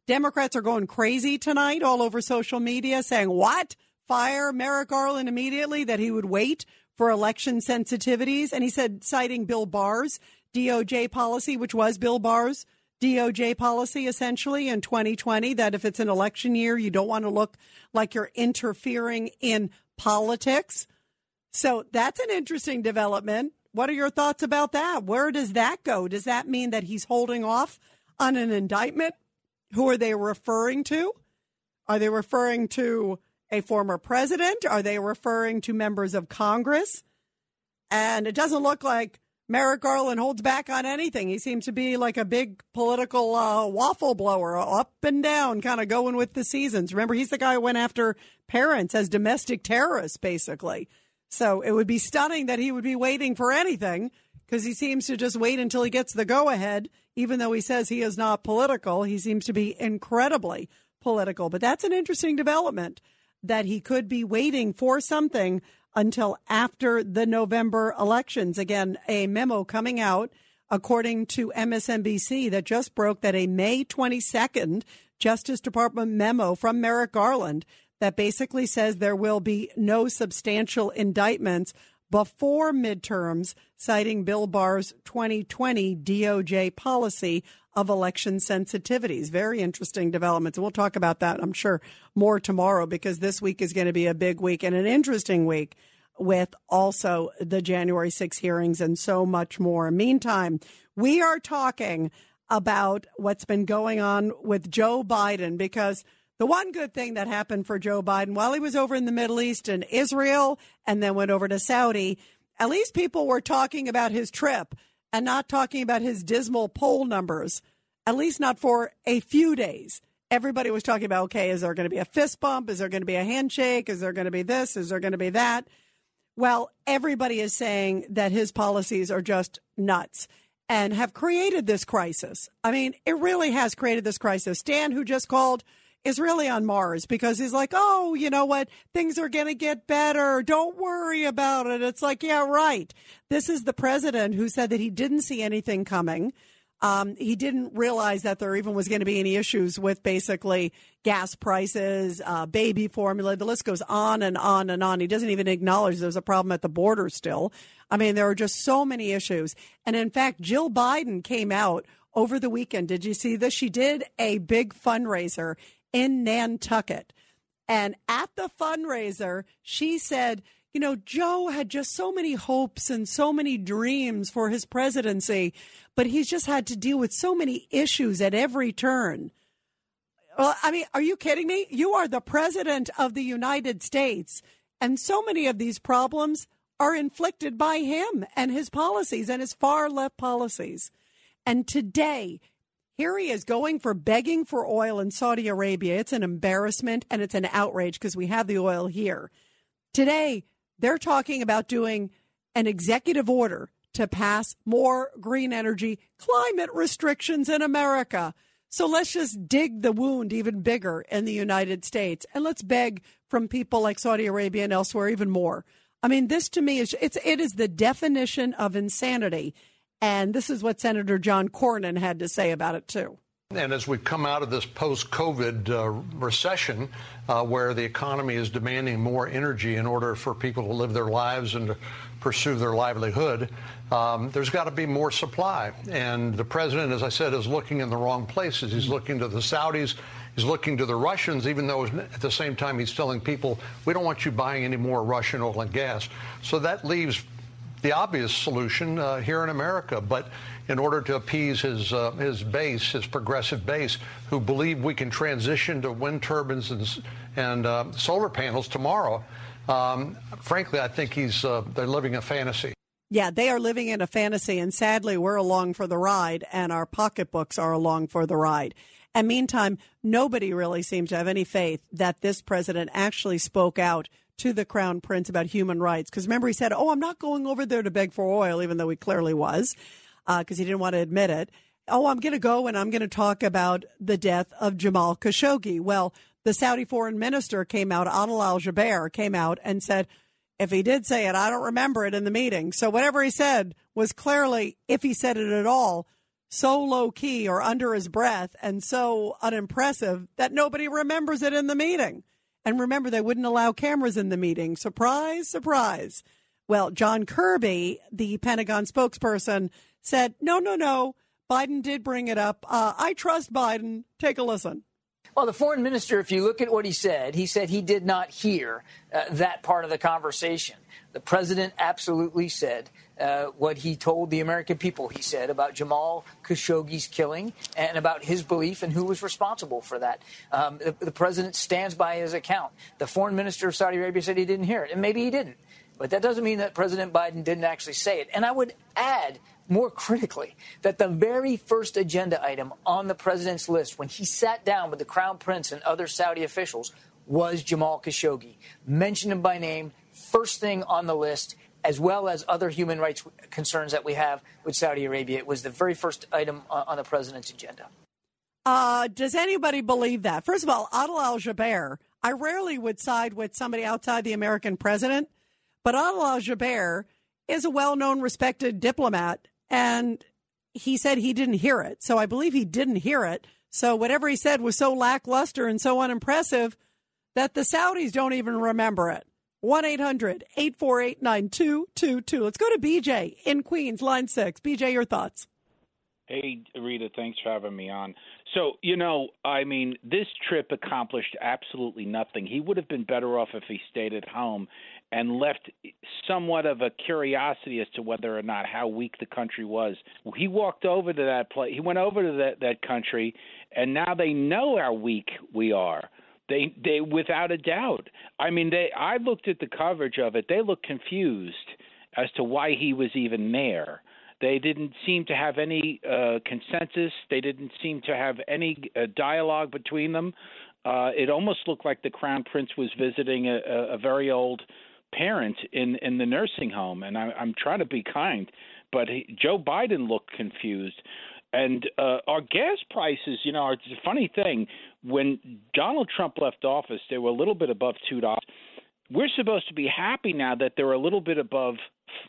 Democrats are going crazy tonight all over social media saying, What? Fire Merrick Garland immediately, that he would wait for election sensitivities. And he said, citing Bill Barr's DOJ policy, which was Bill Barr's DOJ policy essentially in 2020 that if it's an election year, you don't want to look like you're interfering in politics. So that's an interesting development. What are your thoughts about that? Where does that go? Does that mean that he's holding off on an indictment? Who are they referring to? Are they referring to a former president? Are they referring to members of Congress? And it doesn't look like Merrick Garland holds back on anything. He seems to be like a big political uh, waffle blower, up and down, kind of going with the seasons. Remember, he's the guy who went after parents as domestic terrorists, basically. So it would be stunning that he would be waiting for anything because he seems to just wait until he gets the go ahead, even though he says he is not political. He seems to be incredibly political. But that's an interesting development that he could be waiting for something until after the November elections. Again, a memo coming out, according to MSNBC, that just broke that a May 22nd Justice Department memo from Merrick Garland that basically says there will be no substantial indictments before midterms, citing Bill Barr's 2020 DOJ policy of election sensitivities. Very interesting developments. We'll talk about that, I'm sure, more tomorrow because this week is going to be a big week and an interesting week with also the January 6 hearings and so much more. Meantime, we are talking about what's been going on with Joe Biden because the one good thing that happened for Joe Biden while he was over in the Middle East and Israel and then went over to Saudi, at least people were talking about his trip and not talking about his dismal poll numbers, at least not for a few days. Everybody was talking about, okay, is there going to be a fist bump? Is there going to be a handshake? Is there going to be this? Is there going to be that? Well, everybody is saying that his policies are just nuts and have created this crisis. I mean, it really has created this crisis. Dan, who just called, is really on Mars because he's like, oh, you know what? Things are going to get better. Don't worry about it. It's like, yeah, right. This is the president who said that he didn't see anything coming. Um, he didn't realize that there even was going to be any issues with basically gas prices, uh, baby formula. The list goes on and on and on. He doesn't even acknowledge there's a problem at the border still. I mean, there are just so many issues. And in fact, Jill Biden came out over the weekend. Did you see this? She did a big fundraiser in Nantucket. And at the fundraiser, she said, you know, Joe had just so many hopes and so many dreams for his presidency, but he's just had to deal with so many issues at every turn. Well, I mean, are you kidding me? You are the president of the United States, and so many of these problems are inflicted by him and his policies and his far left policies. And today, here he is going for begging for oil in Saudi Arabia. It's an embarrassment and it's an outrage because we have the oil here. Today, they're talking about doing an executive order to pass more green energy climate restrictions in America. So let's just dig the wound even bigger in the United States and let's beg from people like Saudi Arabia and elsewhere even more. I mean, this to me is it's it is the definition of insanity. And this is what Senator John Cornyn had to say about it too. And as we come out of this post COVID uh, recession, uh, where the economy is demanding more energy in order for people to live their lives and to pursue their livelihood, um, there's got to be more supply. And the president, as I said, is looking in the wrong places. He's looking to the Saudis. He's looking to the Russians, even though at the same time he's telling people, we don't want you buying any more Russian oil and gas. So that leaves the obvious solution uh, here in America. But in order to appease his uh, his base, his progressive base, who believe we can transition to wind turbines and and uh, solar panels tomorrow. Um, frankly, I think he's uh, they're living a fantasy. Yeah, they are living in a fantasy, and sadly, we're along for the ride, and our pocketbooks are along for the ride. And meantime, nobody really seems to have any faith that this president actually spoke out to the crown prince about human rights. Because remember, he said, "Oh, I'm not going over there to beg for oil," even though he clearly was, because uh, he didn't want to admit it. Oh, I'm going to go and I'm going to talk about the death of Jamal Khashoggi. Well, the Saudi foreign minister came out, Adel Al Jubeir, came out and said, if he did say it, I don't remember it in the meeting. So whatever he said was clearly, if he said it at all, so low key or under his breath and so unimpressive that nobody remembers it in the meeting. And remember, they wouldn't allow cameras in the meeting. Surprise, surprise. Well, John Kirby, the Pentagon spokesperson, said, no, no, no. Biden did bring it up. Uh, I trust Biden. Take a listen. Well, the foreign minister, if you look at what he said, he said he did not hear uh, that part of the conversation. The president absolutely said uh, what he told the American people. He said about Jamal Khashoggi's killing and about his belief and who was responsible for that. Um, the, the president stands by his account. The foreign minister of Saudi Arabia said he didn't hear it, and maybe he didn't. But that doesn't mean that President Biden didn't actually say it. And I would add more critically, that the very first agenda item on the president's list when he sat down with the crown prince and other Saudi officials was Jamal Khashoggi. Mentioned him by name, first thing on the list, as well as other human rights concerns that we have with Saudi Arabia. It was the very first item on the president's agenda. Uh, does anybody believe that? First of all, Adel Al Jubeir, I rarely would side with somebody outside the American president, but Adel Al Jubeir is a well known, respected diplomat and he said he didn't hear it. So I believe he didn't hear it. So whatever he said was so lackluster and so unimpressive that the Saudis don't even remember it. 1 800 848 9222. Let's go to BJ in Queens, line six. BJ, your thoughts. Hey, Rita, thanks for having me on. So, you know, I mean, this trip accomplished absolutely nothing. He would have been better off if he stayed at home and left somewhat of a curiosity as to whether or not how weak the country was. He walked over to that place. He went over to that that country, and now they know how weak we are. They they without a doubt. I mean, they. I looked at the coverage of it. They looked confused as to why he was even there. They didn't seem to have any uh, consensus. They didn't seem to have any uh, dialogue between them. Uh, it almost looked like the crown prince was visiting a, a, a very old parent in in the nursing home, and I, I'm trying to be kind, but he, Joe Biden looked confused. And uh, our gas prices, you know, it's a funny thing. When Donald Trump left office, they were a little bit above two dollars. We're supposed to be happy now that they're a little bit above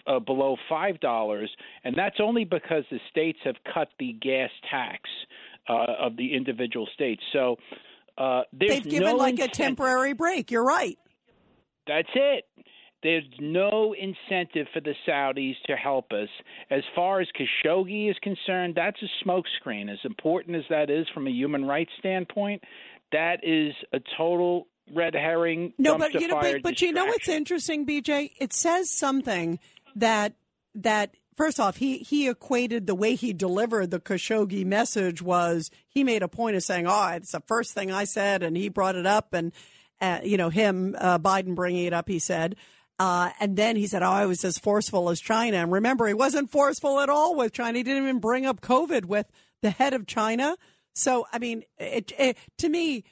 uh, below five dollars, and that's only because the states have cut the gas tax uh, of the individual states. So uh, they've given no like incentive. a temporary break. You're right. That's it. There's no incentive for the Saudis to help us. As far as Khashoggi is concerned, that's a smokescreen. As important as that is from a human rights standpoint, that is a total red herring. No, but you know, but, but you know what's interesting, BJ? It says something that that first off, he he equated the way he delivered the Khashoggi message was he made a point of saying, "Oh, it's the first thing I said," and he brought it up, and uh, you know him uh, Biden bringing it up. He said. Uh, and then he said, "Oh, I was as forceful as China." And remember, he wasn't forceful at all with China. He didn't even bring up COVID with the head of China. So, I mean, it, it, to me,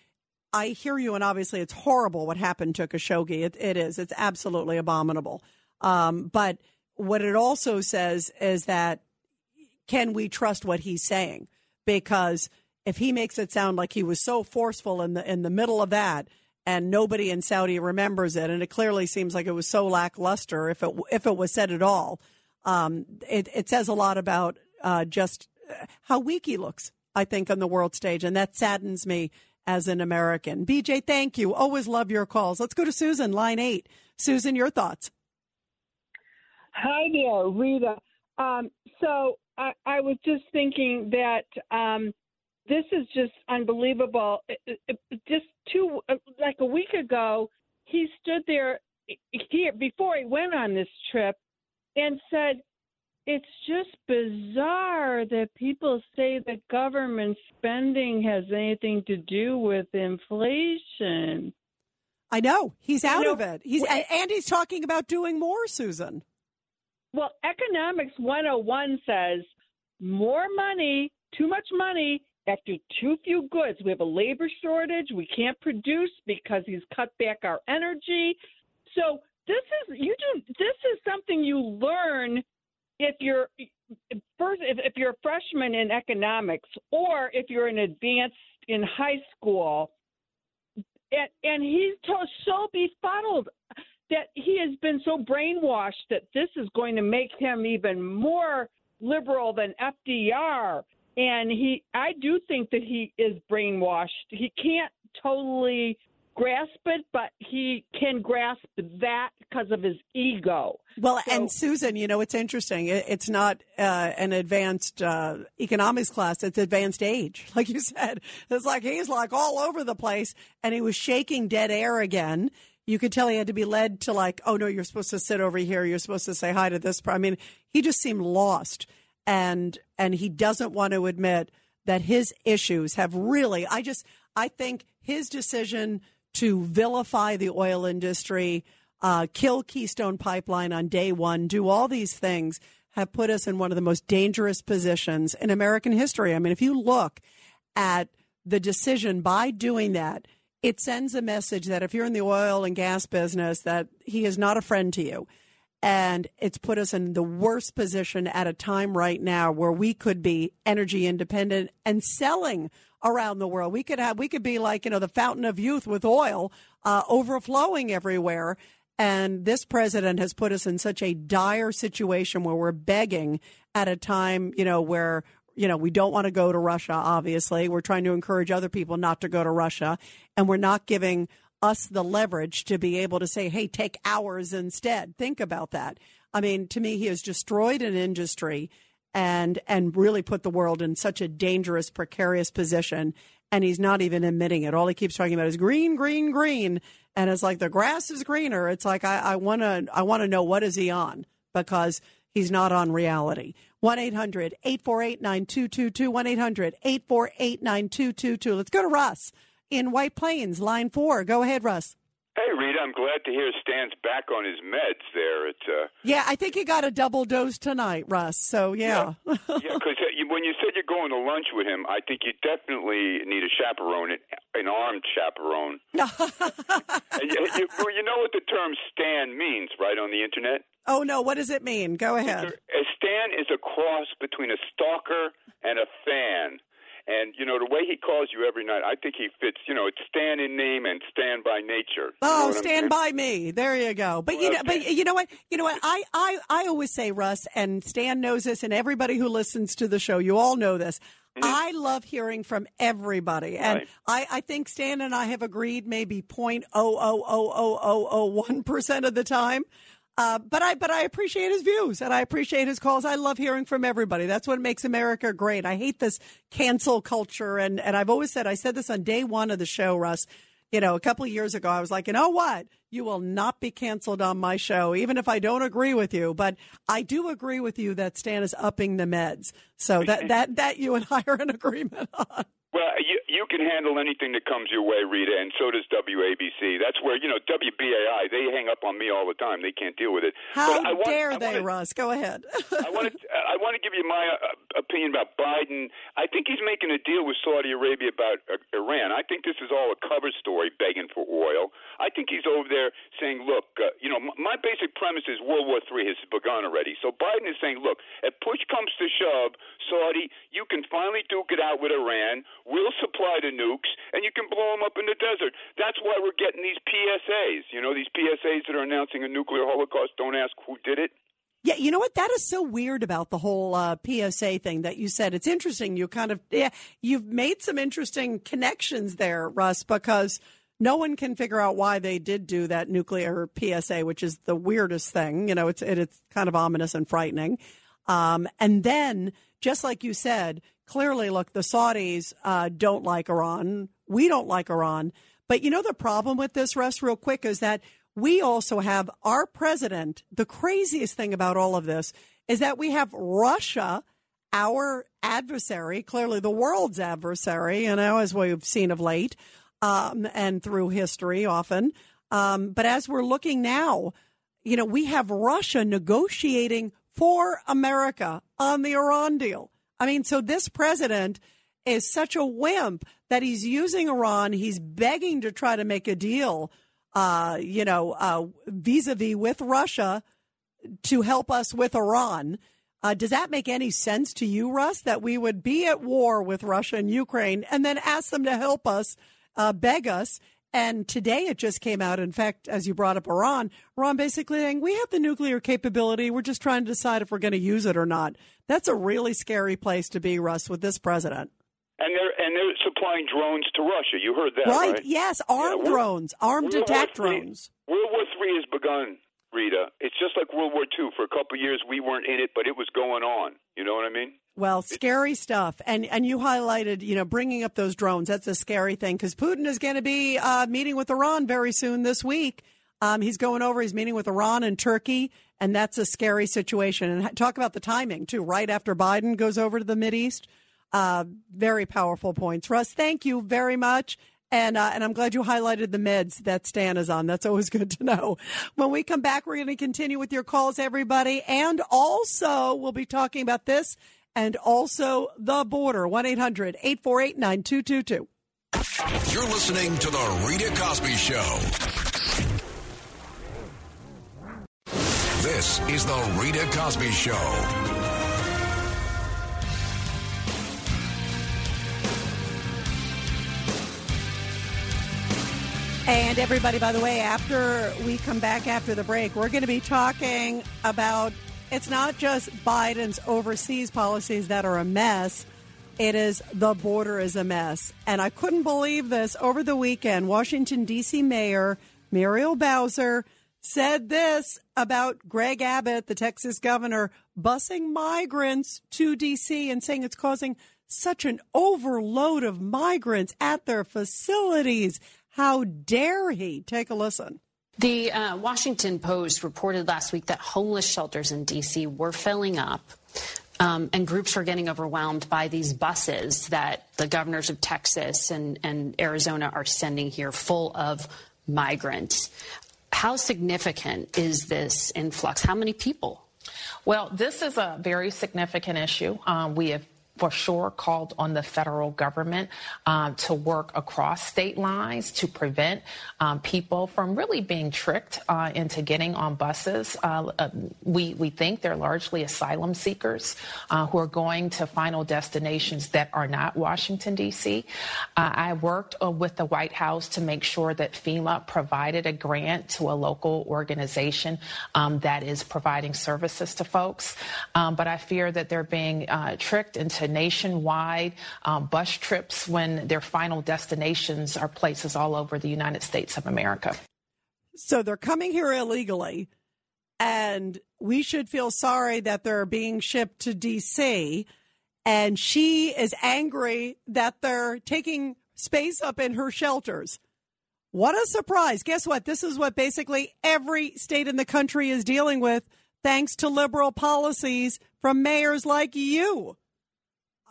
I hear you, and obviously, it's horrible what happened to Khashoggi. It, it is. It's absolutely abominable. Um, but what it also says is that can we trust what he's saying? Because if he makes it sound like he was so forceful in the in the middle of that, and nobody in Saudi remembers it, and it clearly seems like it was so lackluster if it if it was said at all, um, it, it says a lot about uh, just how weak he looks. I think on the world stage, and that saddens me as an American. BJ, thank you. Always love your calls. Let's go to Susan, line eight. Susan, your thoughts. Hi there, Rita. Um, so I, I was just thinking that um, this is just unbelievable. It- it- just two, uh, like a week ago, he stood there here before he went on this trip and said, it's just bizarre that people say that government spending has anything to do with inflation. I know he's out know, of it. He's and he's talking about doing more, Susan. Well, Economics 101 says more money, too much money after too few goods. We have a labor shortage. We can't produce because he's cut back our energy. So this is you do this is something you learn if you're first if, if you're a freshman in economics or if you're an advanced in high school and, and he's to- so befuddled that he has been so brainwashed that this is going to make him even more liberal than FDR. And he, I do think that he is brainwashed. He can't totally grasp it, but he can grasp that because of his ego. Well, and Susan, you know, it's interesting. It, it's not uh, an advanced uh, economics class; it's advanced age, like you said. It's like he's like all over the place, and he was shaking dead air again. You could tell he had to be led to like, oh no, you're supposed to sit over here. You're supposed to say hi to this. I mean, he just seemed lost, and and he doesn't want to admit that his issues have really. I just, I think his decision to vilify the oil industry, uh, kill Keystone Pipeline on day one, do all these things have put us in one of the most dangerous positions in American history. I mean, if you look at the decision by doing that, it sends a message that if you're in the oil and gas business, that he is not a friend to you. And it's put us in the worst position at a time right now where we could be energy independent and selling around the world. We could have, we could be like, you know, the fountain of youth with oil uh, overflowing everywhere. And this president has put us in such a dire situation where we're begging at a time, you know, where, you know, we don't want to go to Russia, obviously. We're trying to encourage other people not to go to Russia. And we're not giving us the leverage to be able to say, hey, take ours instead. Think about that. I mean, to me, he has destroyed an industry and and really put the world in such a dangerous, precarious position. And he's not even admitting it. All he keeps talking about is green, green, green. And it's like the grass is greener. It's like I, I wanna I wanna know what is he on because he's not on reality. 1 800 848 9222. 1 800 848 9222. Let's go to Russ in White Plains, line four. Go ahead, Russ. Hey, Rita, I'm glad to hear Stan's back on his meds there. It's uh, Yeah, I think he got a double dose tonight, Russ. So, yeah. yeah, because when you said you're going to lunch with him, I think you definitely need a chaperone, an armed chaperone. you, you, well, you know what the term Stan means, right, on the internet? oh, no. What does it mean? Go ahead. A Stan is a cross between a stalker and a fan. And you know the way he calls you every night, I think he fits. You know, it's Stan in name and Stan by nature. You know Oh, stand by me. There you go. But you know, but you know what? You know what? I, I, I always say, Russ, and Stan knows this, and everybody who listens to the show, you all know this. Mm-hmm. I love hearing from everybody, and Right. I, I think Stan and I have agreed maybe point oh oh oh oh oh oh one percent of the time. Uh, but I but I appreciate his views and I appreciate his calls. I love hearing from everybody. That's what makes America great. I hate this cancel culture and and I've always said I said this on day one of the show, Russ. You know, a couple of years ago, I was like, you know what? You will not be canceled on my show, even if I don't agree with you. But I do agree with you that Stan is upping the meds. So that that that you and I are in agreement on. Well, you you can handle anything that comes your way, Rita, and so does WABC. That's where you know WBAI. They hang up on me all the time. They can't deal with it. How I want, dare they, Russ? Go ahead. I want to I want to give you my uh, opinion about Biden. I think he's making a deal with Saudi Arabia about uh, Iran. I think this is all a cover story, begging for oil. I think he's over there saying, "Look, uh, you know, m- my basic premise is World War III has begun already." So Biden is saying, "Look, if push comes to shove, Saudi, you can finally duke it out with Iran. We'll supply the nukes, and you can blow them up in the desert." That's why we're getting these PSAs. You know, these PSAs that are announcing a nuclear holocaust. Don't ask who did it. Yeah, you know what? That is so weird about the whole uh, PSA thing that you said. It's interesting. You kind of yeah, you've made some interesting connections there, Russ, because no one can figure out why they did do that nuclear PSA, which is the weirdest thing. You know, it's it, it's kind of ominous and frightening. Um, and then, just like you said, clearly, look, the Saudis uh, don't like Iran. We don't like Iran. But you know, the problem with this, Russ, real quick, is that we also have our president. The craziest thing about all of this is that we have Russia, our adversary, clearly the world's adversary, you know, as we've seen of late um, and through history often. Um, but as we're looking now, you know, we have Russia negotiating for America on the Iran deal. I mean, so this president is such a wimp that he's using Iran. He's begging to try to make a deal, uh, you know, vis a vis with Russia to help us with Iran. Uh, does that make any sense to you, Russ, that we would be at war with Russia and Ukraine and then ask them to help us, uh, beg us? And today it just came out. In fact, as you brought up Iran, Iran basically saying, we have the nuclear capability. We're just trying to decide if we're going to use it or not. That's a really scary place to be, Russ, with this president. And they're and they're supplying drones to Russia. You heard that, right? right? Yes, armed Yeah, drones, armed attack drones. World War Three has begun, Rita. It's just like World War II. For a couple years, we weren't in it, but it was going on. You know what I mean? Well, scary stuff. And and you highlighted, you know, bringing up those drones. That's a scary thing because Putin is going to be uh, meeting with Iran very soon this week. Um, he's going over. He's meeting with Iran and Turkey, and that's a scary situation. And talk about the timing too. Right after Biden goes over to the Mid East. Uh, very powerful points, Russ. Thank you very much. And, uh, and I'm glad you highlighted the meds that Stan is on. That's always good to know. When we come back, we're going to continue with your calls, everybody. And also, we'll be talking about this and also the border. 1 800 848 9222. You're listening to The Rita Cosby Show. This is The Rita Cosby Show. And everybody, by the way, after we come back after the break, we're going to be talking about it's not just Biden's overseas policies that are a mess. It is the border is a mess. And I couldn't believe this over the weekend. Washington, D.C. Mayor Muriel Bowser said this about Greg Abbott, the Texas governor, busing migrants to D.C. and saying it's causing such an overload of migrants at their facilities. How dare he? Take a listen. The uh, Washington Post reported last week that homeless shelters in D.C. were filling up. Um, and groups were getting overwhelmed by these buses that the governors of Texas and, and Arizona are sending here full of migrants. How significant is this influx? How many people? Well, this is a very significant issue. Um, we have for sure called on the federal government um, to work across state lines to prevent um, people from really being tricked uh, into getting on buses. Uh, uh, we, we think they're largely asylum seekers uh, who are going to final destinations that are not Washington, D.C. Uh, I worked uh, with the White House to make sure that FEMA provided a grant to a local organization um, that is providing services to folks. Um, but I fear that they're being tricked into nationwide um, bus trips when their final destinations are places all over the United States of America. So they're coming here illegally, and we should feel sorry that they're being shipped to D.C. And she is angry that they're taking space up in her shelters. What a surprise. Guess what? This is what basically every state in the country is dealing with thanks to liberal policies from mayors like you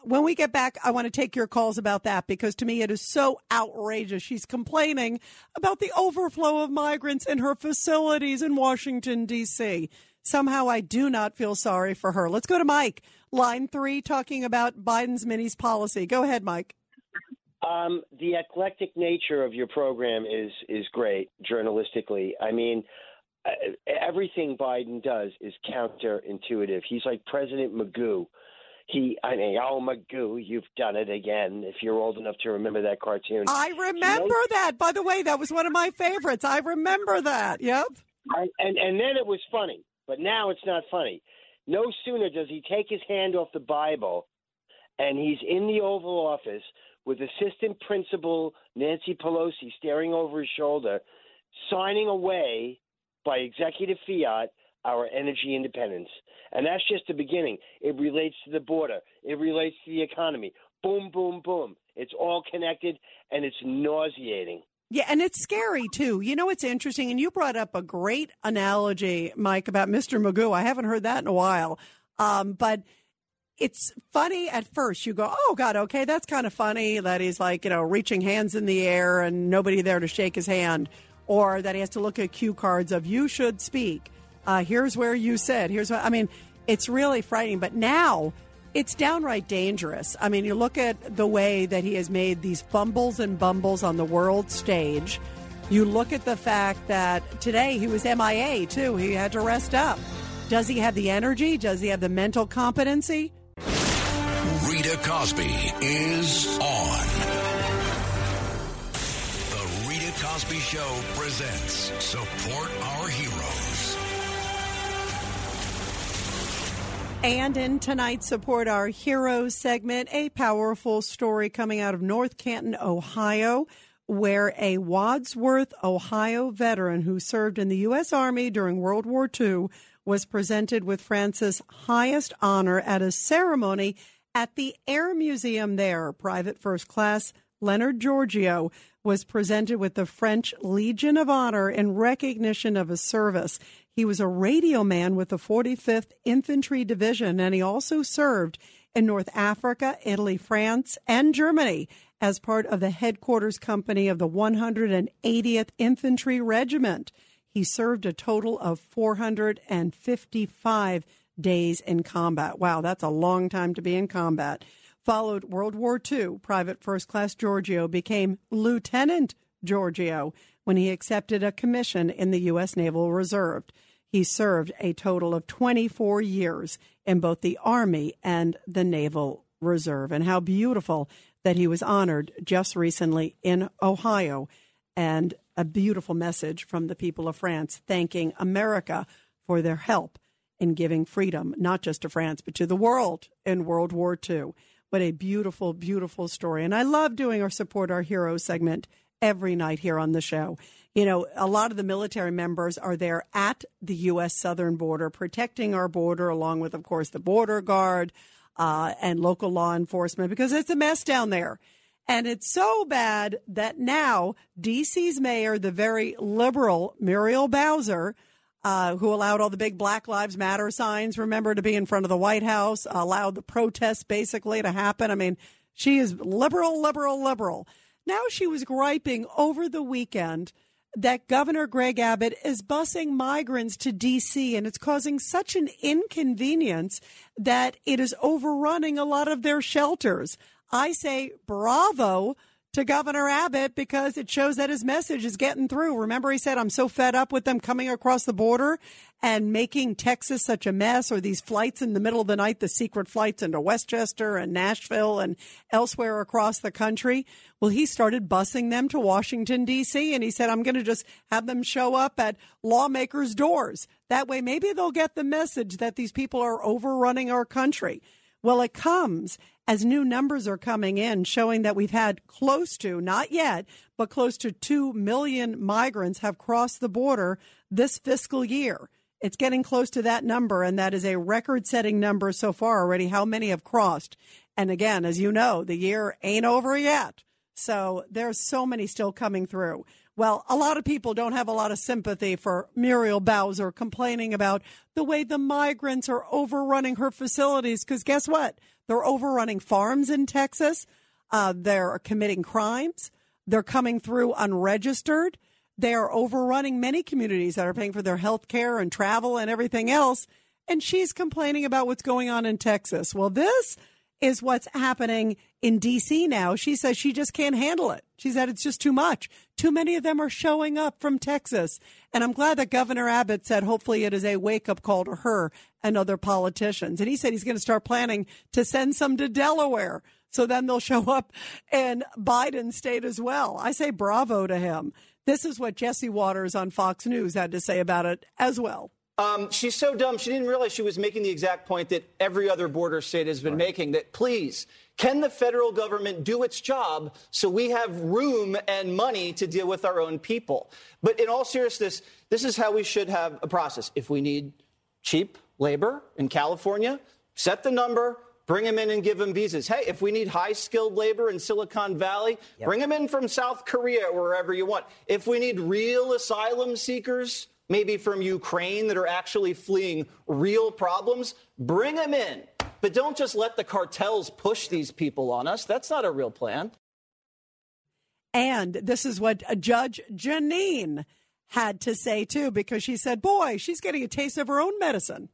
when we get back, I want to take your calls about that because to me it is so outrageous. She's complaining about the overflow of migrants in her facilities in Washington, D.C. Somehow I do not feel sorry for her. Let's go to Mike, line three, talking about Biden's minis policy. Go ahead, Mike. Um, the eclectic nature of your program is is great journalistically. I mean, uh, everything Biden does is counterintuitive. He's like President Magoo he, I mean, oh Magoo, you've done it again. If you're old enough to remember that cartoon, I remember that. By the way, that was one of my favorites. I remember that. Yep. I, and and then it was funny, but now it's not funny. No sooner does he take his hand off the Bible, and he's in the Oval Office with Assistant Principal Nancy Pelosi staring over his shoulder, signing away by executive fiat our energy independence. And that's just the beginning. It relates to the border, it relates to the economy. Boom, boom, boom. It's all connected and it's nauseating. Yeah, and it's scary too. You know, it's interesting. And you brought up a great analogy, Mike, about Mr. Magoo. I haven't heard that in a while. Um, but it's funny at first. You go, oh, God, okay, that's kind of funny that he's like, you know, reaching hands in the air and nobody there to shake his hand, or that he has to look at cue cards of you should speak. Uh, here's where you said, here's what, I mean, it's really frightening. But now it's downright dangerous. I mean, you look at the way that he has made these fumbles and bumbles on the world stage. You look at the fact that today he was MIA too. He had to rest up. Does he have the energy? Does he have the mental competency? Rita Cosby is on. The Rita Cosby Show presents Support Our And in tonight's Support Our Heroes segment, a powerful story coming out of North Canton, Ohio, where a Wadsworth, Ohio veteran who served in the U.S. Army during World War II was presented with France's highest honor at a ceremony at the Air Museum there. Private First Class Leonard Giorgio was presented with the French Legion of Honor in recognition of his service. He was a radio man with the 45th Infantry Division, and he also served in North Africa, Italy, France, and Germany as part of the headquarters company of the 180th Infantry Regiment. He served a total of 455 days in combat. Wow, that's a long time to be in combat. Followed World War II, Private First Class Giorgio became Lieutenant Giorgio when he accepted a commission in the U.S. Naval Reserve. He served a total of 24 years in both the Army and the Naval Reserve. And how beautiful that he was honored just recently in Ohio. And a beautiful message from the people of France thanking America for their help in giving freedom, not just to France, but to the world in World War II. What a beautiful, beautiful story. And I love doing our Support Our Heroes segment every night here on the show. You know, a lot of the military members are there at the U.S. southern border, protecting our border, along with, of course, the border guard uh, and local law enforcement, because it's a mess down there. And it's so bad that now DC's mayor, the very liberal Muriel Bowser, uh, who allowed all the big Black Lives Matter signs, remember, to be in front of the White House, allowed the protests basically to happen. I mean, she is liberal, liberal, liberal. Now she was griping over the weekend that Governor Greg Abbott is busing migrants to D.C. and it's causing such an inconvenience that it is overrunning a lot of their shelters. I say bravo to Governor Abbott because it shows that his message is getting through. Remember, he said, I'm so fed up with them coming across the border and making Texas such a mess, or these flights in the middle of the night, the secret flights into Westchester and Nashville and elsewhere across the country. Well, he started busing them to Washington, D.C., and he said, I'm going to just have them show up at lawmakers' doors. That way, maybe they'll get the message that these people are overrunning our country. Well, it comes as new numbers are coming in showing that we've had close to, not yet, but close to 2 million migrants have crossed the border this fiscal year. It's getting close to that number, and that is a record setting number so far already. How many have crossed? And again, as you know, the year ain't over yet. So there's so many still coming through. Well, a lot of people don't have a lot of sympathy for Muriel Bowser complaining about the way the migrants are overrunning her facilities. Because guess what? They're overrunning farms in Texas. Uh, they're committing crimes. They're coming through unregistered. They are overrunning many communities that are paying for their health care and travel and everything else. And she's complaining about what's going on in Texas. Well, this is what's happening in D.C. now. She says she just can't handle it. She said it's just too much. Too many of them are showing up from Texas. And I'm glad that Governor Abbott said hopefully it is a wake up call to her and other politicians. And he said he's going to start planning to send some to Delaware. So then they'll show up in Biden state as well. I say bravo to him. This is what Jesse Watters on Fox News had to say about it as well. Um, she's so dumb. She didn't realize she was making the exact point that every other border state has been right. making that please, can the federal government do its job so we have room and money to deal with our own people? But in all seriousness, this is how we should have a process. If we need cheap labor in California, set the number, bring them in and give them visas. Hey, if we need high skilled labor in Silicon Valley, yep. bring them in from South Korea or wherever you want. If we need real asylum seekers, maybe from Ukraine, that are actually fleeing real problems, bring them in. But don't just let the cartels push these people on us. That's not a real plan. And this is what Judge Jeanine had to say, too, because she said, boy, she's getting a taste of her own medicine.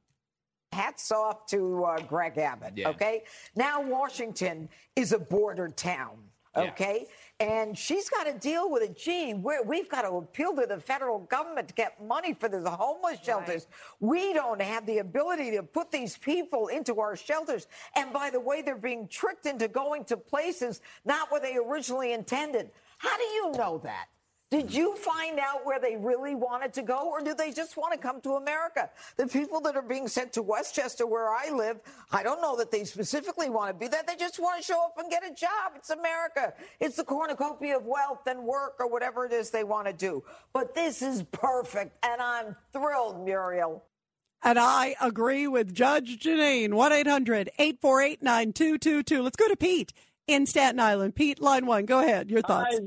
Hats off to uh, Greg Abbott. Yeah. Okay. Now Washington is a border town. Okay. Yeah. And she's got to deal with it. Gee, we have got to appeal to the federal government to get money for the homeless shelters. Right. We don't have the ability to put these people into our shelters. And by the way, they're being tricked into going to places not where they originally intended. How do you know that? Did you find out where they really wanted to go, or do they just want to come to America? The people that are being sent to Westchester, where I live, I don't know that they specifically want to be there. They just want to show up and get a job. It's America. It's the cornucopia of wealth and work, or whatever it is they want to do. But this is perfect, and I'm thrilled, Muriel. And I agree with Judge Jeanine. 1 800 848 9222. Let's go to Pete in Staten Island. Pete, line one. Go ahead. Your thoughts. Hi,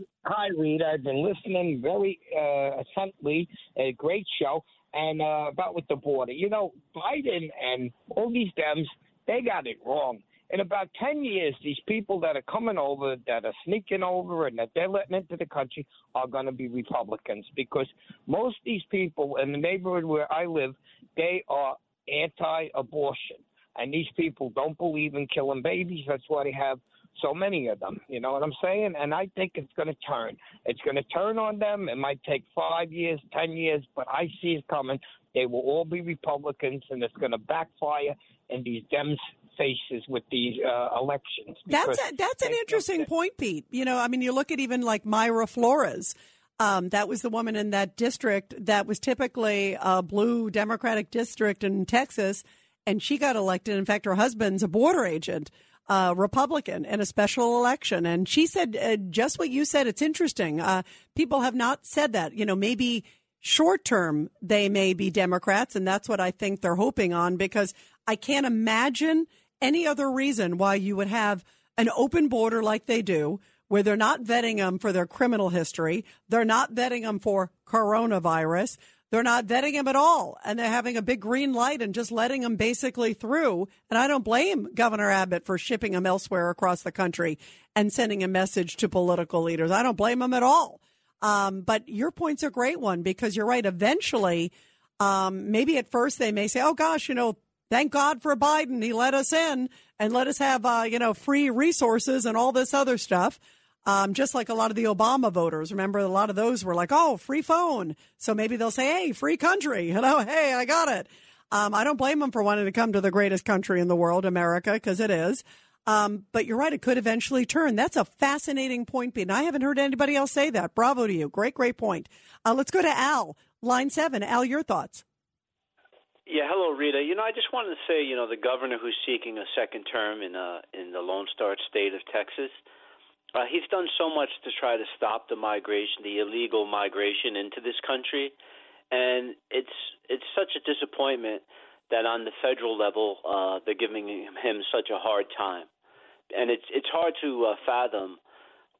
Reed. I've been listening very uh, attentively. A great show. And uh, about with the border, you know, Biden and all these Dems, they got it wrong. In about 10 years, these people that are coming over, that are sneaking over, and that they're letting into the country are going to be Republicans because most of these people in the neighborhood where I live, they are anti abortion. And these people don't believe in killing babies. That's why they have so many of them. You know what I'm saying? And I think it's going to turn. It's going to turn on them. It might take five years, ten years, but I see it coming. They will all be Republicans, and it's going to backfire in these Dems' faces with these uh, elections. That's a, that's an interesting point, Pete. You know, I mean, you look at even like Mayra Flores. Um, that was the woman in that district that was typically a blue Democratic district in Texas, and she got elected. In fact, her husband's a border agent uh, Republican in a special election. And she said uh, just what you said. It's interesting. Uh, people have not said that. You know, maybe short term they may be Democrats, and that's what I think they're hoping on because I can't imagine any other reason why you would have an open border like they do. Where they're not vetting them for their criminal history. They're not vetting them for coronavirus. They're not vetting him at all, and they're having a big green light and just letting him basically through. And I don't blame Governor Abbott for shipping him elsewhere across the country and sending a message to political leaders. I don't blame him at all. Um, but your point's a great one because you're right. Eventually, um, maybe at first they may say, "Oh gosh, you know, thank God for Biden. He let us in and let us have, uh, you know, free resources and all this other stuff. Um, just like a lot of the Obama voters. Remember, a lot of those were like, oh, free phone. So maybe they'll say, hey, free country. Know, hey, I got it. Um, I don't blame them for wanting to come to the greatest country in the world, America, because it is. Um, but you're right, it could eventually turn. That's a fascinating point, Pete. And I haven't heard anybody else say that. Bravo to you. Great, great point. Uh, let's go to Al, line seven. Al, your thoughts. Yeah, hello, Rita. You know, I just wanted to say, you know, the governor who's seeking a second term in uh, in the Lone Star State of Texas, uh, he's done so much to try to stop the migration, the illegal migration into this country, and it's it's such a disappointment that on the federal level uh, they're giving him such a hard time, and it's it's hard to uh, fathom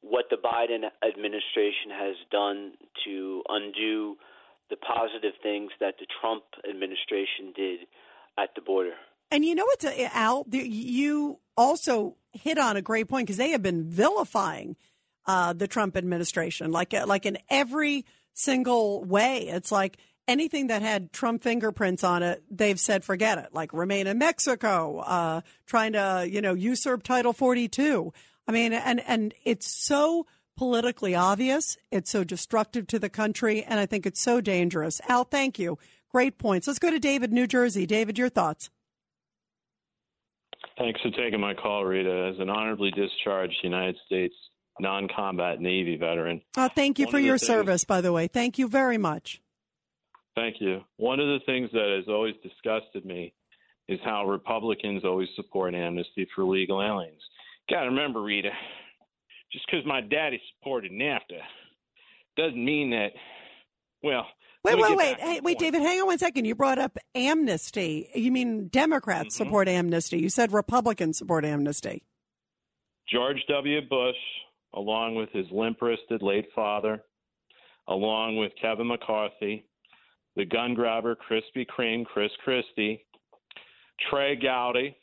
what the Biden administration has done to undo the positive things that the Trump administration did at the border. And you know what's uh, Al? You also hit on a great point because they have been vilifying uh, the Trump administration, like uh, like in every single way. It's like anything that had Trump fingerprints on it, they've said forget it. Like remain in Mexico, uh, trying to you know usurp Title Forty Two. I mean, and and it's so politically obvious. It's so destructive to the country, and I think it's so dangerous. Al, thank you. Great points. Let's go to David, New Jersey. David, your thoughts. Thanks for taking my call, Rita. As an honorably discharged United States non combat Navy veteran. Uh, thank you for your things, service, by the way. Thank you very much. Thank you. One of the things that has always disgusted me is how Republicans always support amnesty for legal aliens. Got to remember, Rita, just because my daddy supported NAFTA doesn't mean that, well, Wait, wait, wait. Hey, wait, David, hang on one second. You brought up amnesty. You mean Democrats mm-hmm. support amnesty. You said Republicans support amnesty. George W. Bush, along with his limp wristed late father, along with Kevin McCarthy, the gun grabber Krispy Kreme, Chris Christie, Trey Gowdy,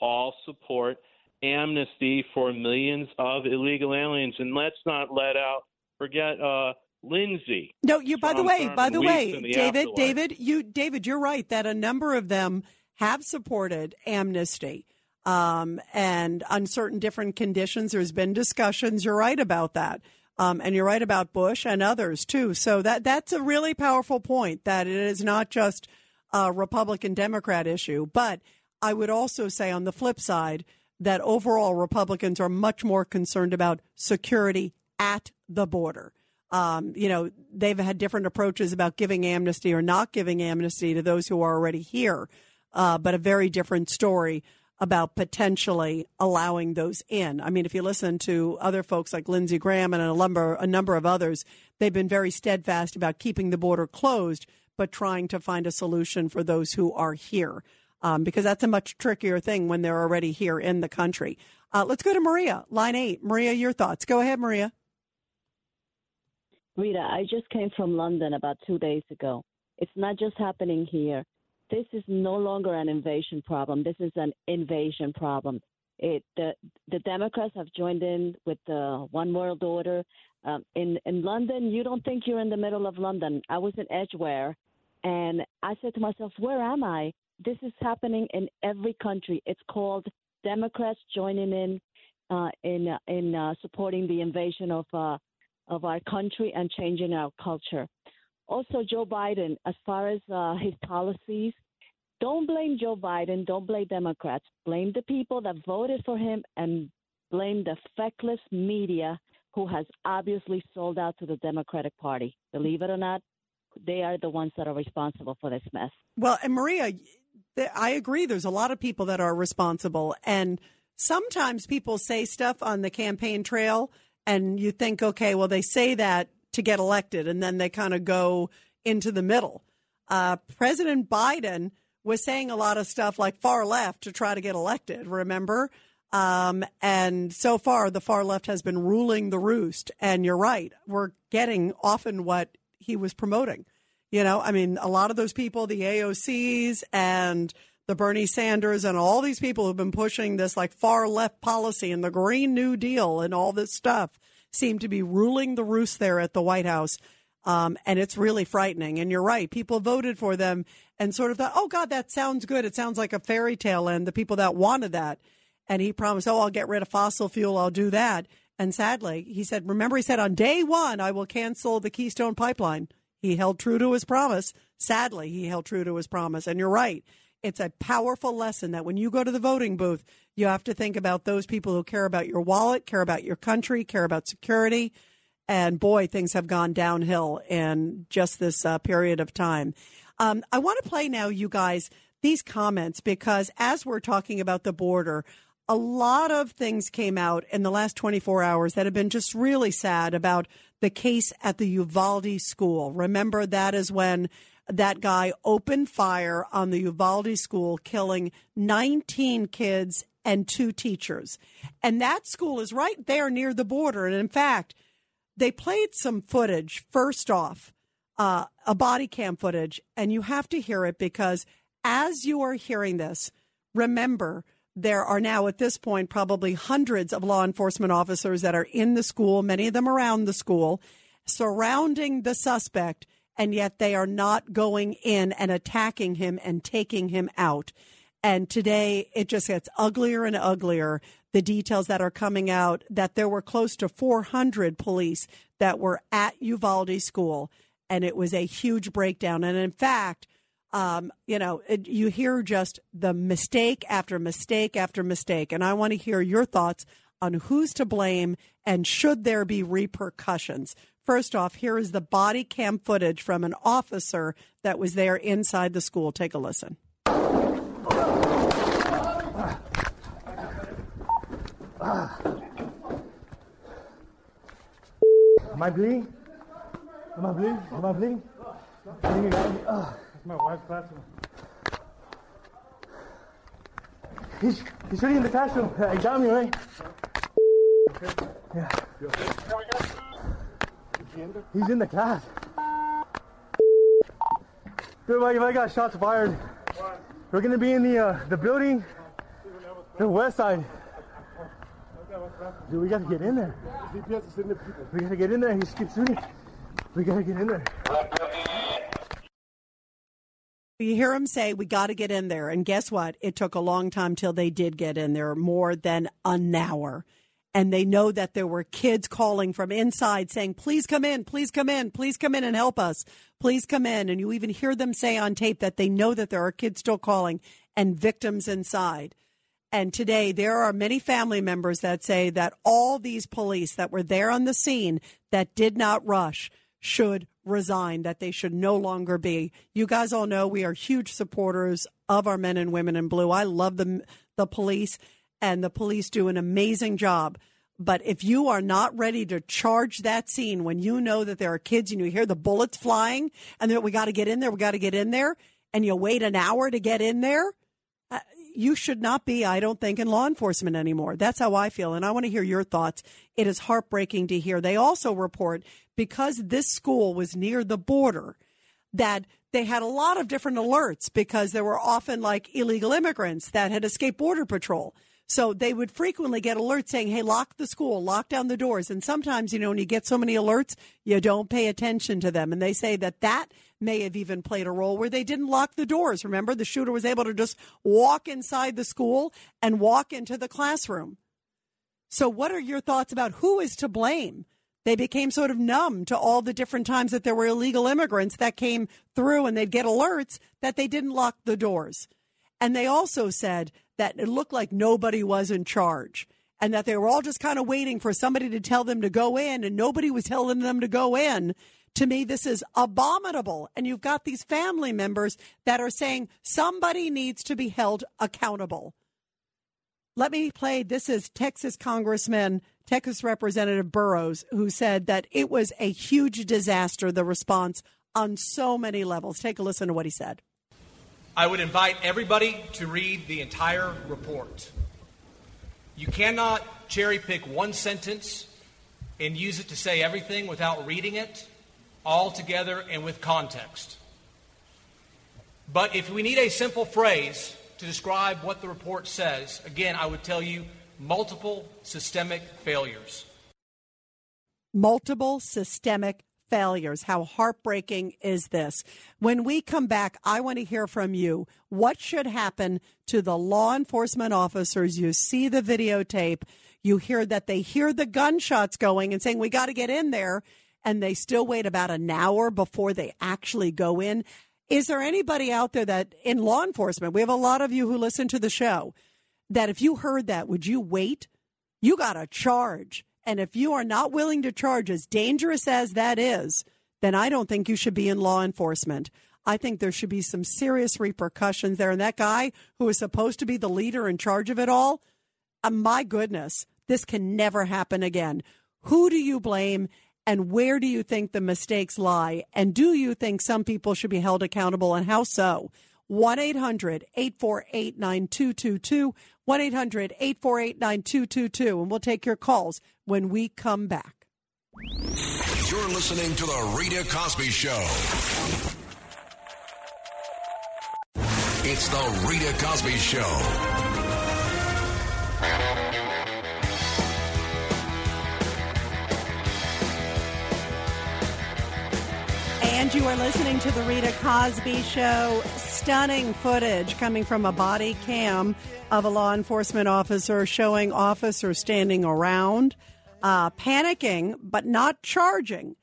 all support amnesty for millions of illegal aliens. And let's not let out forget uh, Lindsey. No, you. By the way, by the way, the David, afterlife. David, you, David, you're right that a number of them have supported amnesty. Um, and on certain different conditions, there's been discussions. You're right about that. Um, and you're right about Bush and others too. So that that's a really powerful point that it is not just a Republican Democrat issue. But I would also say on the flip side that overall Republicans are much more concerned about security at the border. Um, you know, they've had different approaches about giving amnesty or not giving amnesty to those who are already here, uh, but a very different story about potentially allowing those in. I mean, if you listen to other folks like Lindsey Graham and a number, a number of others, they've been very steadfast about keeping the border closed, but trying to find a solution for those who are here. Um, because that's a much trickier thing when they're already here in the country. Uh, let's go to Maria, line eight. Maria, your thoughts. Go ahead, Maria. Rita, I just came from London about two days ago. It's not just happening here. This is no longer an invasion problem. This is an invasion problem. It, the, the Democrats have joined in with the one world order. Um, in, in London, you don't think you're in the middle of London. I was in Edgware, and I said to myself, where am I? This is happening in every country. It's called Democrats joining in uh, in uh, in uh, supporting the invasion of uh, of our country and changing our culture. Also, Joe Biden, as far as uh, his policies, don't blame Joe Biden. Don't blame Democrats. Blame the people that voted for him and blame the feckless media who has obviously sold out to the Democratic Party. Believe it or not, they are the ones that are responsible for this mess. Well, and Maria, I agree. There's a lot of people that are responsible. And sometimes people say stuff on the campaign trail, and you think, okay, well, they say that to get elected, and then they kind of go into the middle. Uh, President Biden was saying a lot of stuff like far left to try to get elected, remember? Um, and so far, the far left has been ruling the roost. And you're right, we're getting often what he was promoting. You know, I mean, a lot of those people, the AOCs and the Bernie Sanders and all these people who've been pushing this like far left policy and the Green New Deal and all this stuff seem to be ruling the roost there at the White House. Um, and it's really frightening. And you're right. People voted for them and sort of thought, oh, God, that sounds good. It sounds like a fairy tale. And the people that wanted that. And he promised, oh, I'll get rid of fossil fuel. I'll do that. And sadly, he said, remember, he said, on day one, I will cancel the Keystone Pipeline. He held true to his promise. Sadly, he held true to his promise. And you're right. It's a powerful lesson that when you go to the voting booth, you have to think about those people who care about your wallet, care about your country, care about security. And boy, things have gone downhill in just this uh, period of time. Um, I want to play now, you guys, these comments because as we're talking about the border, a lot of things came out in the last 24 hours that have been just really sad about the case at the Uvalde school. Remember, that is when that guy opened fire on the Uvalde school, killing 19 kids and two teachers. And that school is right there near the border. And in fact, they played some footage first off, uh, a body cam footage, and you have to hear it because as you are hearing this, remember there are now at this point probably hundreds of law enforcement officers that are in the school, many of them around the school, surrounding the suspect, and yet they are not going in and attacking him and taking him out. And today it just gets uglier and uglier. The details that are coming out that there were close to 400 police that were at Uvalde School, and it was a huge breakdown. And in fact, um, you know, it, you hear just the mistake after mistake after mistake. And I want to hear your thoughts on who's to blame and should there be repercussions. First off, here is the body cam footage from an officer that was there inside the school. Take a listen. Am I bleeding? Am I bleeding? Am I bleeding? Bleeding out of me. Ah, it's my wife's classroom. He's, he's sitting in the classroom. I got me, right? Yeah. He's in the class. Dude, Mike, I got shots fired. We're gonna be in the uh, the building, the west side. Dude, we gotta get in there. We gotta get in there. He keeps shooting. We gotta get in there. You hear him say, We got to get in there. And guess what? It took a long time till they did get in there, more than an hour. And they know that there were kids calling from inside saying, Please come in, please come in, please come in and help us, please come in. And you even hear them say on tape that they know that there are kids still calling and victims inside. And today, there are many family members that say that all these police that were there on the scene that did not rush should resign, that they should no longer be. You guys all know we are huge supporters of our men and women in blue. I love the, the police, and the police do an amazing job. But if you are not ready to charge that scene when you know that there are kids and you hear the bullets flying and that we got to get in there, we got to get in there, and you wait an hour to get in there, uh, you should not be, I don't think, in law enforcement anymore. That's how I feel. And I want to hear your thoughts. It is heartbreaking to hear. They also report because this school was near the border that they had a lot of different alerts because there were often like illegal immigrants that had escaped border patrol. So they would frequently get alerts saying, hey, lock the school, lock down the doors. And sometimes, you know, when you get so many alerts, you don't pay attention to them. And they say that that may have even played a role where they didn't lock the doors. Remember, the shooter was able to just walk inside the school and walk into the classroom. So, what are your thoughts about who is to blame? They became sort of numb to all the different times that there were illegal immigrants that came through and they'd get alerts that they didn't lock the doors. And they also said that it looked like nobody was in charge and that they were all just kind of waiting for somebody to tell them to go in and nobody was telling them to go in. To me, this is abominable. And you've got these family members that are saying somebody needs to be held accountable. Let me play. This is Texas Congressman, Texas Representative Burrows, who said that it was a huge disaster, the response on so many levels. Take a listen to what he said. I would invite everybody to read the entire report. You cannot cherry pick one sentence and use it to say everything without reading it all together and with context. But if we need a simple phrase to describe what the report says, again, I would tell you multiple systemic failures. Multiple systemic failures. How heartbreaking is this? When we come back, I want to hear from you. What should happen to the law enforcement officers? You see the videotape, you hear that they hear the gunshots going and saying, We got to get in there. And they still wait about an hour before they actually go in. Is there anybody out there that in law enforcement, we have a lot of you who listen to the show, that if you heard that, would you wait? You got to charge. And if you are not willing to charge, as dangerous as that is, then I don't think you should be in law enforcement. I think there should be some serious repercussions there. And that guy who is supposed to be the leader in charge of it all, uh, my goodness, this can never happen again. Who do you blame? And where do you think the mistakes lie? And do you think some people should be held accountable and how so? 1 800 848 9222. 1 800 848 9222. And we'll take your calls when we come back. You're listening to The Rita Cosby Show. It's The Rita Cosby Show. And you are listening to the Rita Cosby Show. Stunning footage coming from a body cam of a law enforcement officer showing officers standing around, uh, panicking, but not charging.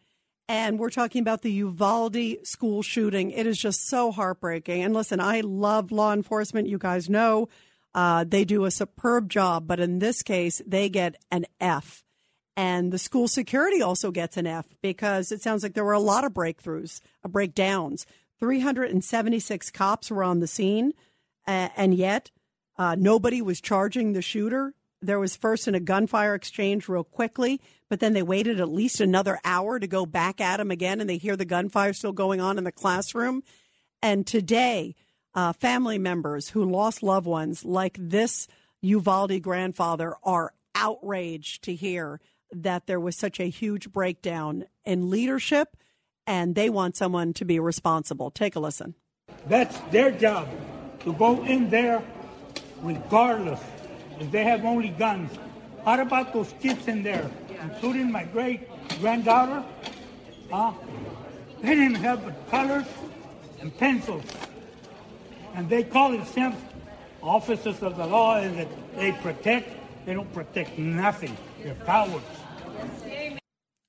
And we're talking about the Uvalde school shooting. It is just so heartbreaking. And listen, I love law enforcement. You guys know uh, they do a superb job, but in this case, they get an F. And the school security also gets an F because it sounds like there were a lot of breakthroughs, uh, breakdowns. 376 cops were on the scene, uh, and yet uh, nobody was charging the shooter. There was first in a gunfire exchange real quickly, but then they waited at least another hour to go back at him again, and they hear the gunfire still going on in the classroom. And today, uh, family members who lost loved ones, like this Uvalde grandfather, are outraged to hear that there was such a huge breakdown in leadership and they want someone to be responsible. Take a listen. That's their job to go in there regardless if they have only guns. How about those kids in there, including my great granddaughter? Huh? They didn't have but colors and pencils. And they call themselves officers of the law and that they protect. They don't protect nothing.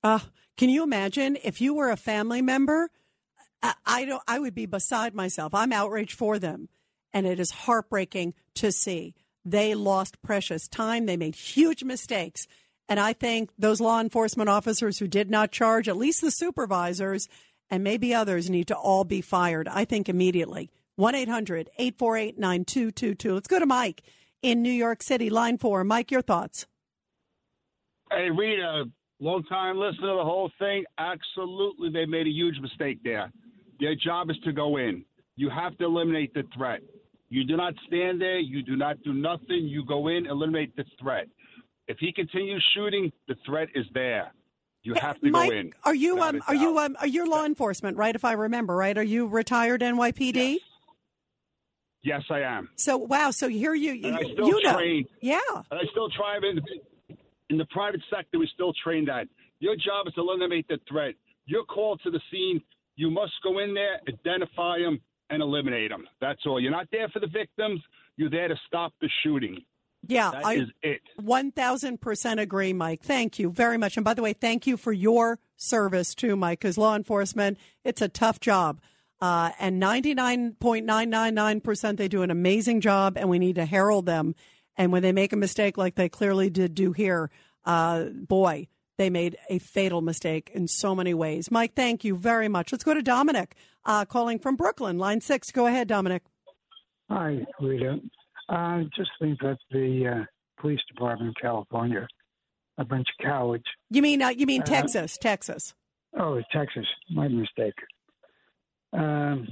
Uh, can you imagine if you were a family member? I, I don't. I would be beside myself. I'm outraged for them, and it is heartbreaking to see they lost precious time. They made huge mistakes, and I think those law enforcement officers who did not charge, at least the supervisors, and maybe others, need to all be fired. I think immediately. 1 800 848 9222. Let's go to Mike in New York City, line four. Mike, your thoughts. Hey, Rita, long time listener to the whole thing. Absolutely, they made a huge mistake there. Their job is to go in. You have to eliminate the threat. You do not stand there. You do not do nothing. You go in, eliminate the threat. If he continues shooting, the threat is there. You have to Mike, go in. Are you um are you um are you law enforcement, right? If I remember right, are you retired NYPD? Yes, I am. So wow, so here you you, still you know. train. Yeah. And I still try in in the private sector. We still train that. Your job is to eliminate the threat. You're called to the scene. You must go in there, identify them, and eliminate them. That's all. You're not there for the victims. You're there to stop the shooting. Yeah, That I is it. One thousand percent agree, Mike. Thank you very much. And by the way, thank you for your service too, Mike. Because law enforcement, it's a tough job, uh, and ninety nine point nine nine nine percent they do an amazing job, and we need to herald them. And when they make a mistake, like they clearly did do here, uh, boy, they made a fatal mistake in so many ways. Mike, thank you very much. Let's go to Dominic, uh, calling from Brooklyn, line six. Go ahead, Dominic. Hi, Rita. I just think that the uh, police department in California, a bunch of cowards. You mean uh, you mean Uh, Texas, Texas? Oh, Texas, my mistake. Um,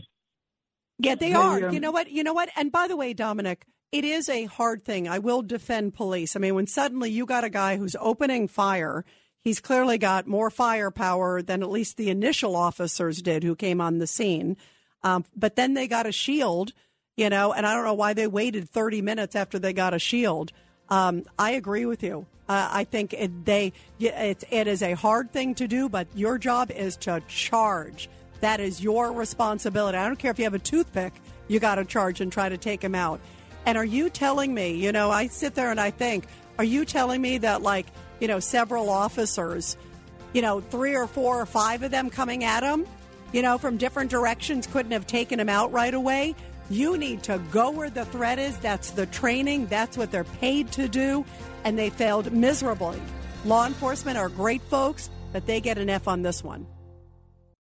Yeah, they They, are. um, you know what? You know what? And by the way, Dominic, it is a hard thing. I will defend police. I mean, when suddenly you got a guy who's opening fire, he's clearly got more firepower than at least the initial officers did who came on the scene. Um, but then they got a shield, you know, and I don't know why they waited 30 minutes after they got a shield. Um, I agree with you. Uh, I think it, they it, it is a hard thing to do, but your job is to charge. That is your responsibility. I don't care if you have a toothpick, you got to charge and try to take him out. And are you telling me, you know, I sit there and I think, are you telling me that, like, you know, several officers, you know, three or four or five of them coming at him, you know, from different directions couldn't have taken him out right away? You need to go where the threat is. That's the training, that's what they're paid to do. And they failed miserably. Law enforcement are great folks, but they get an F on this one.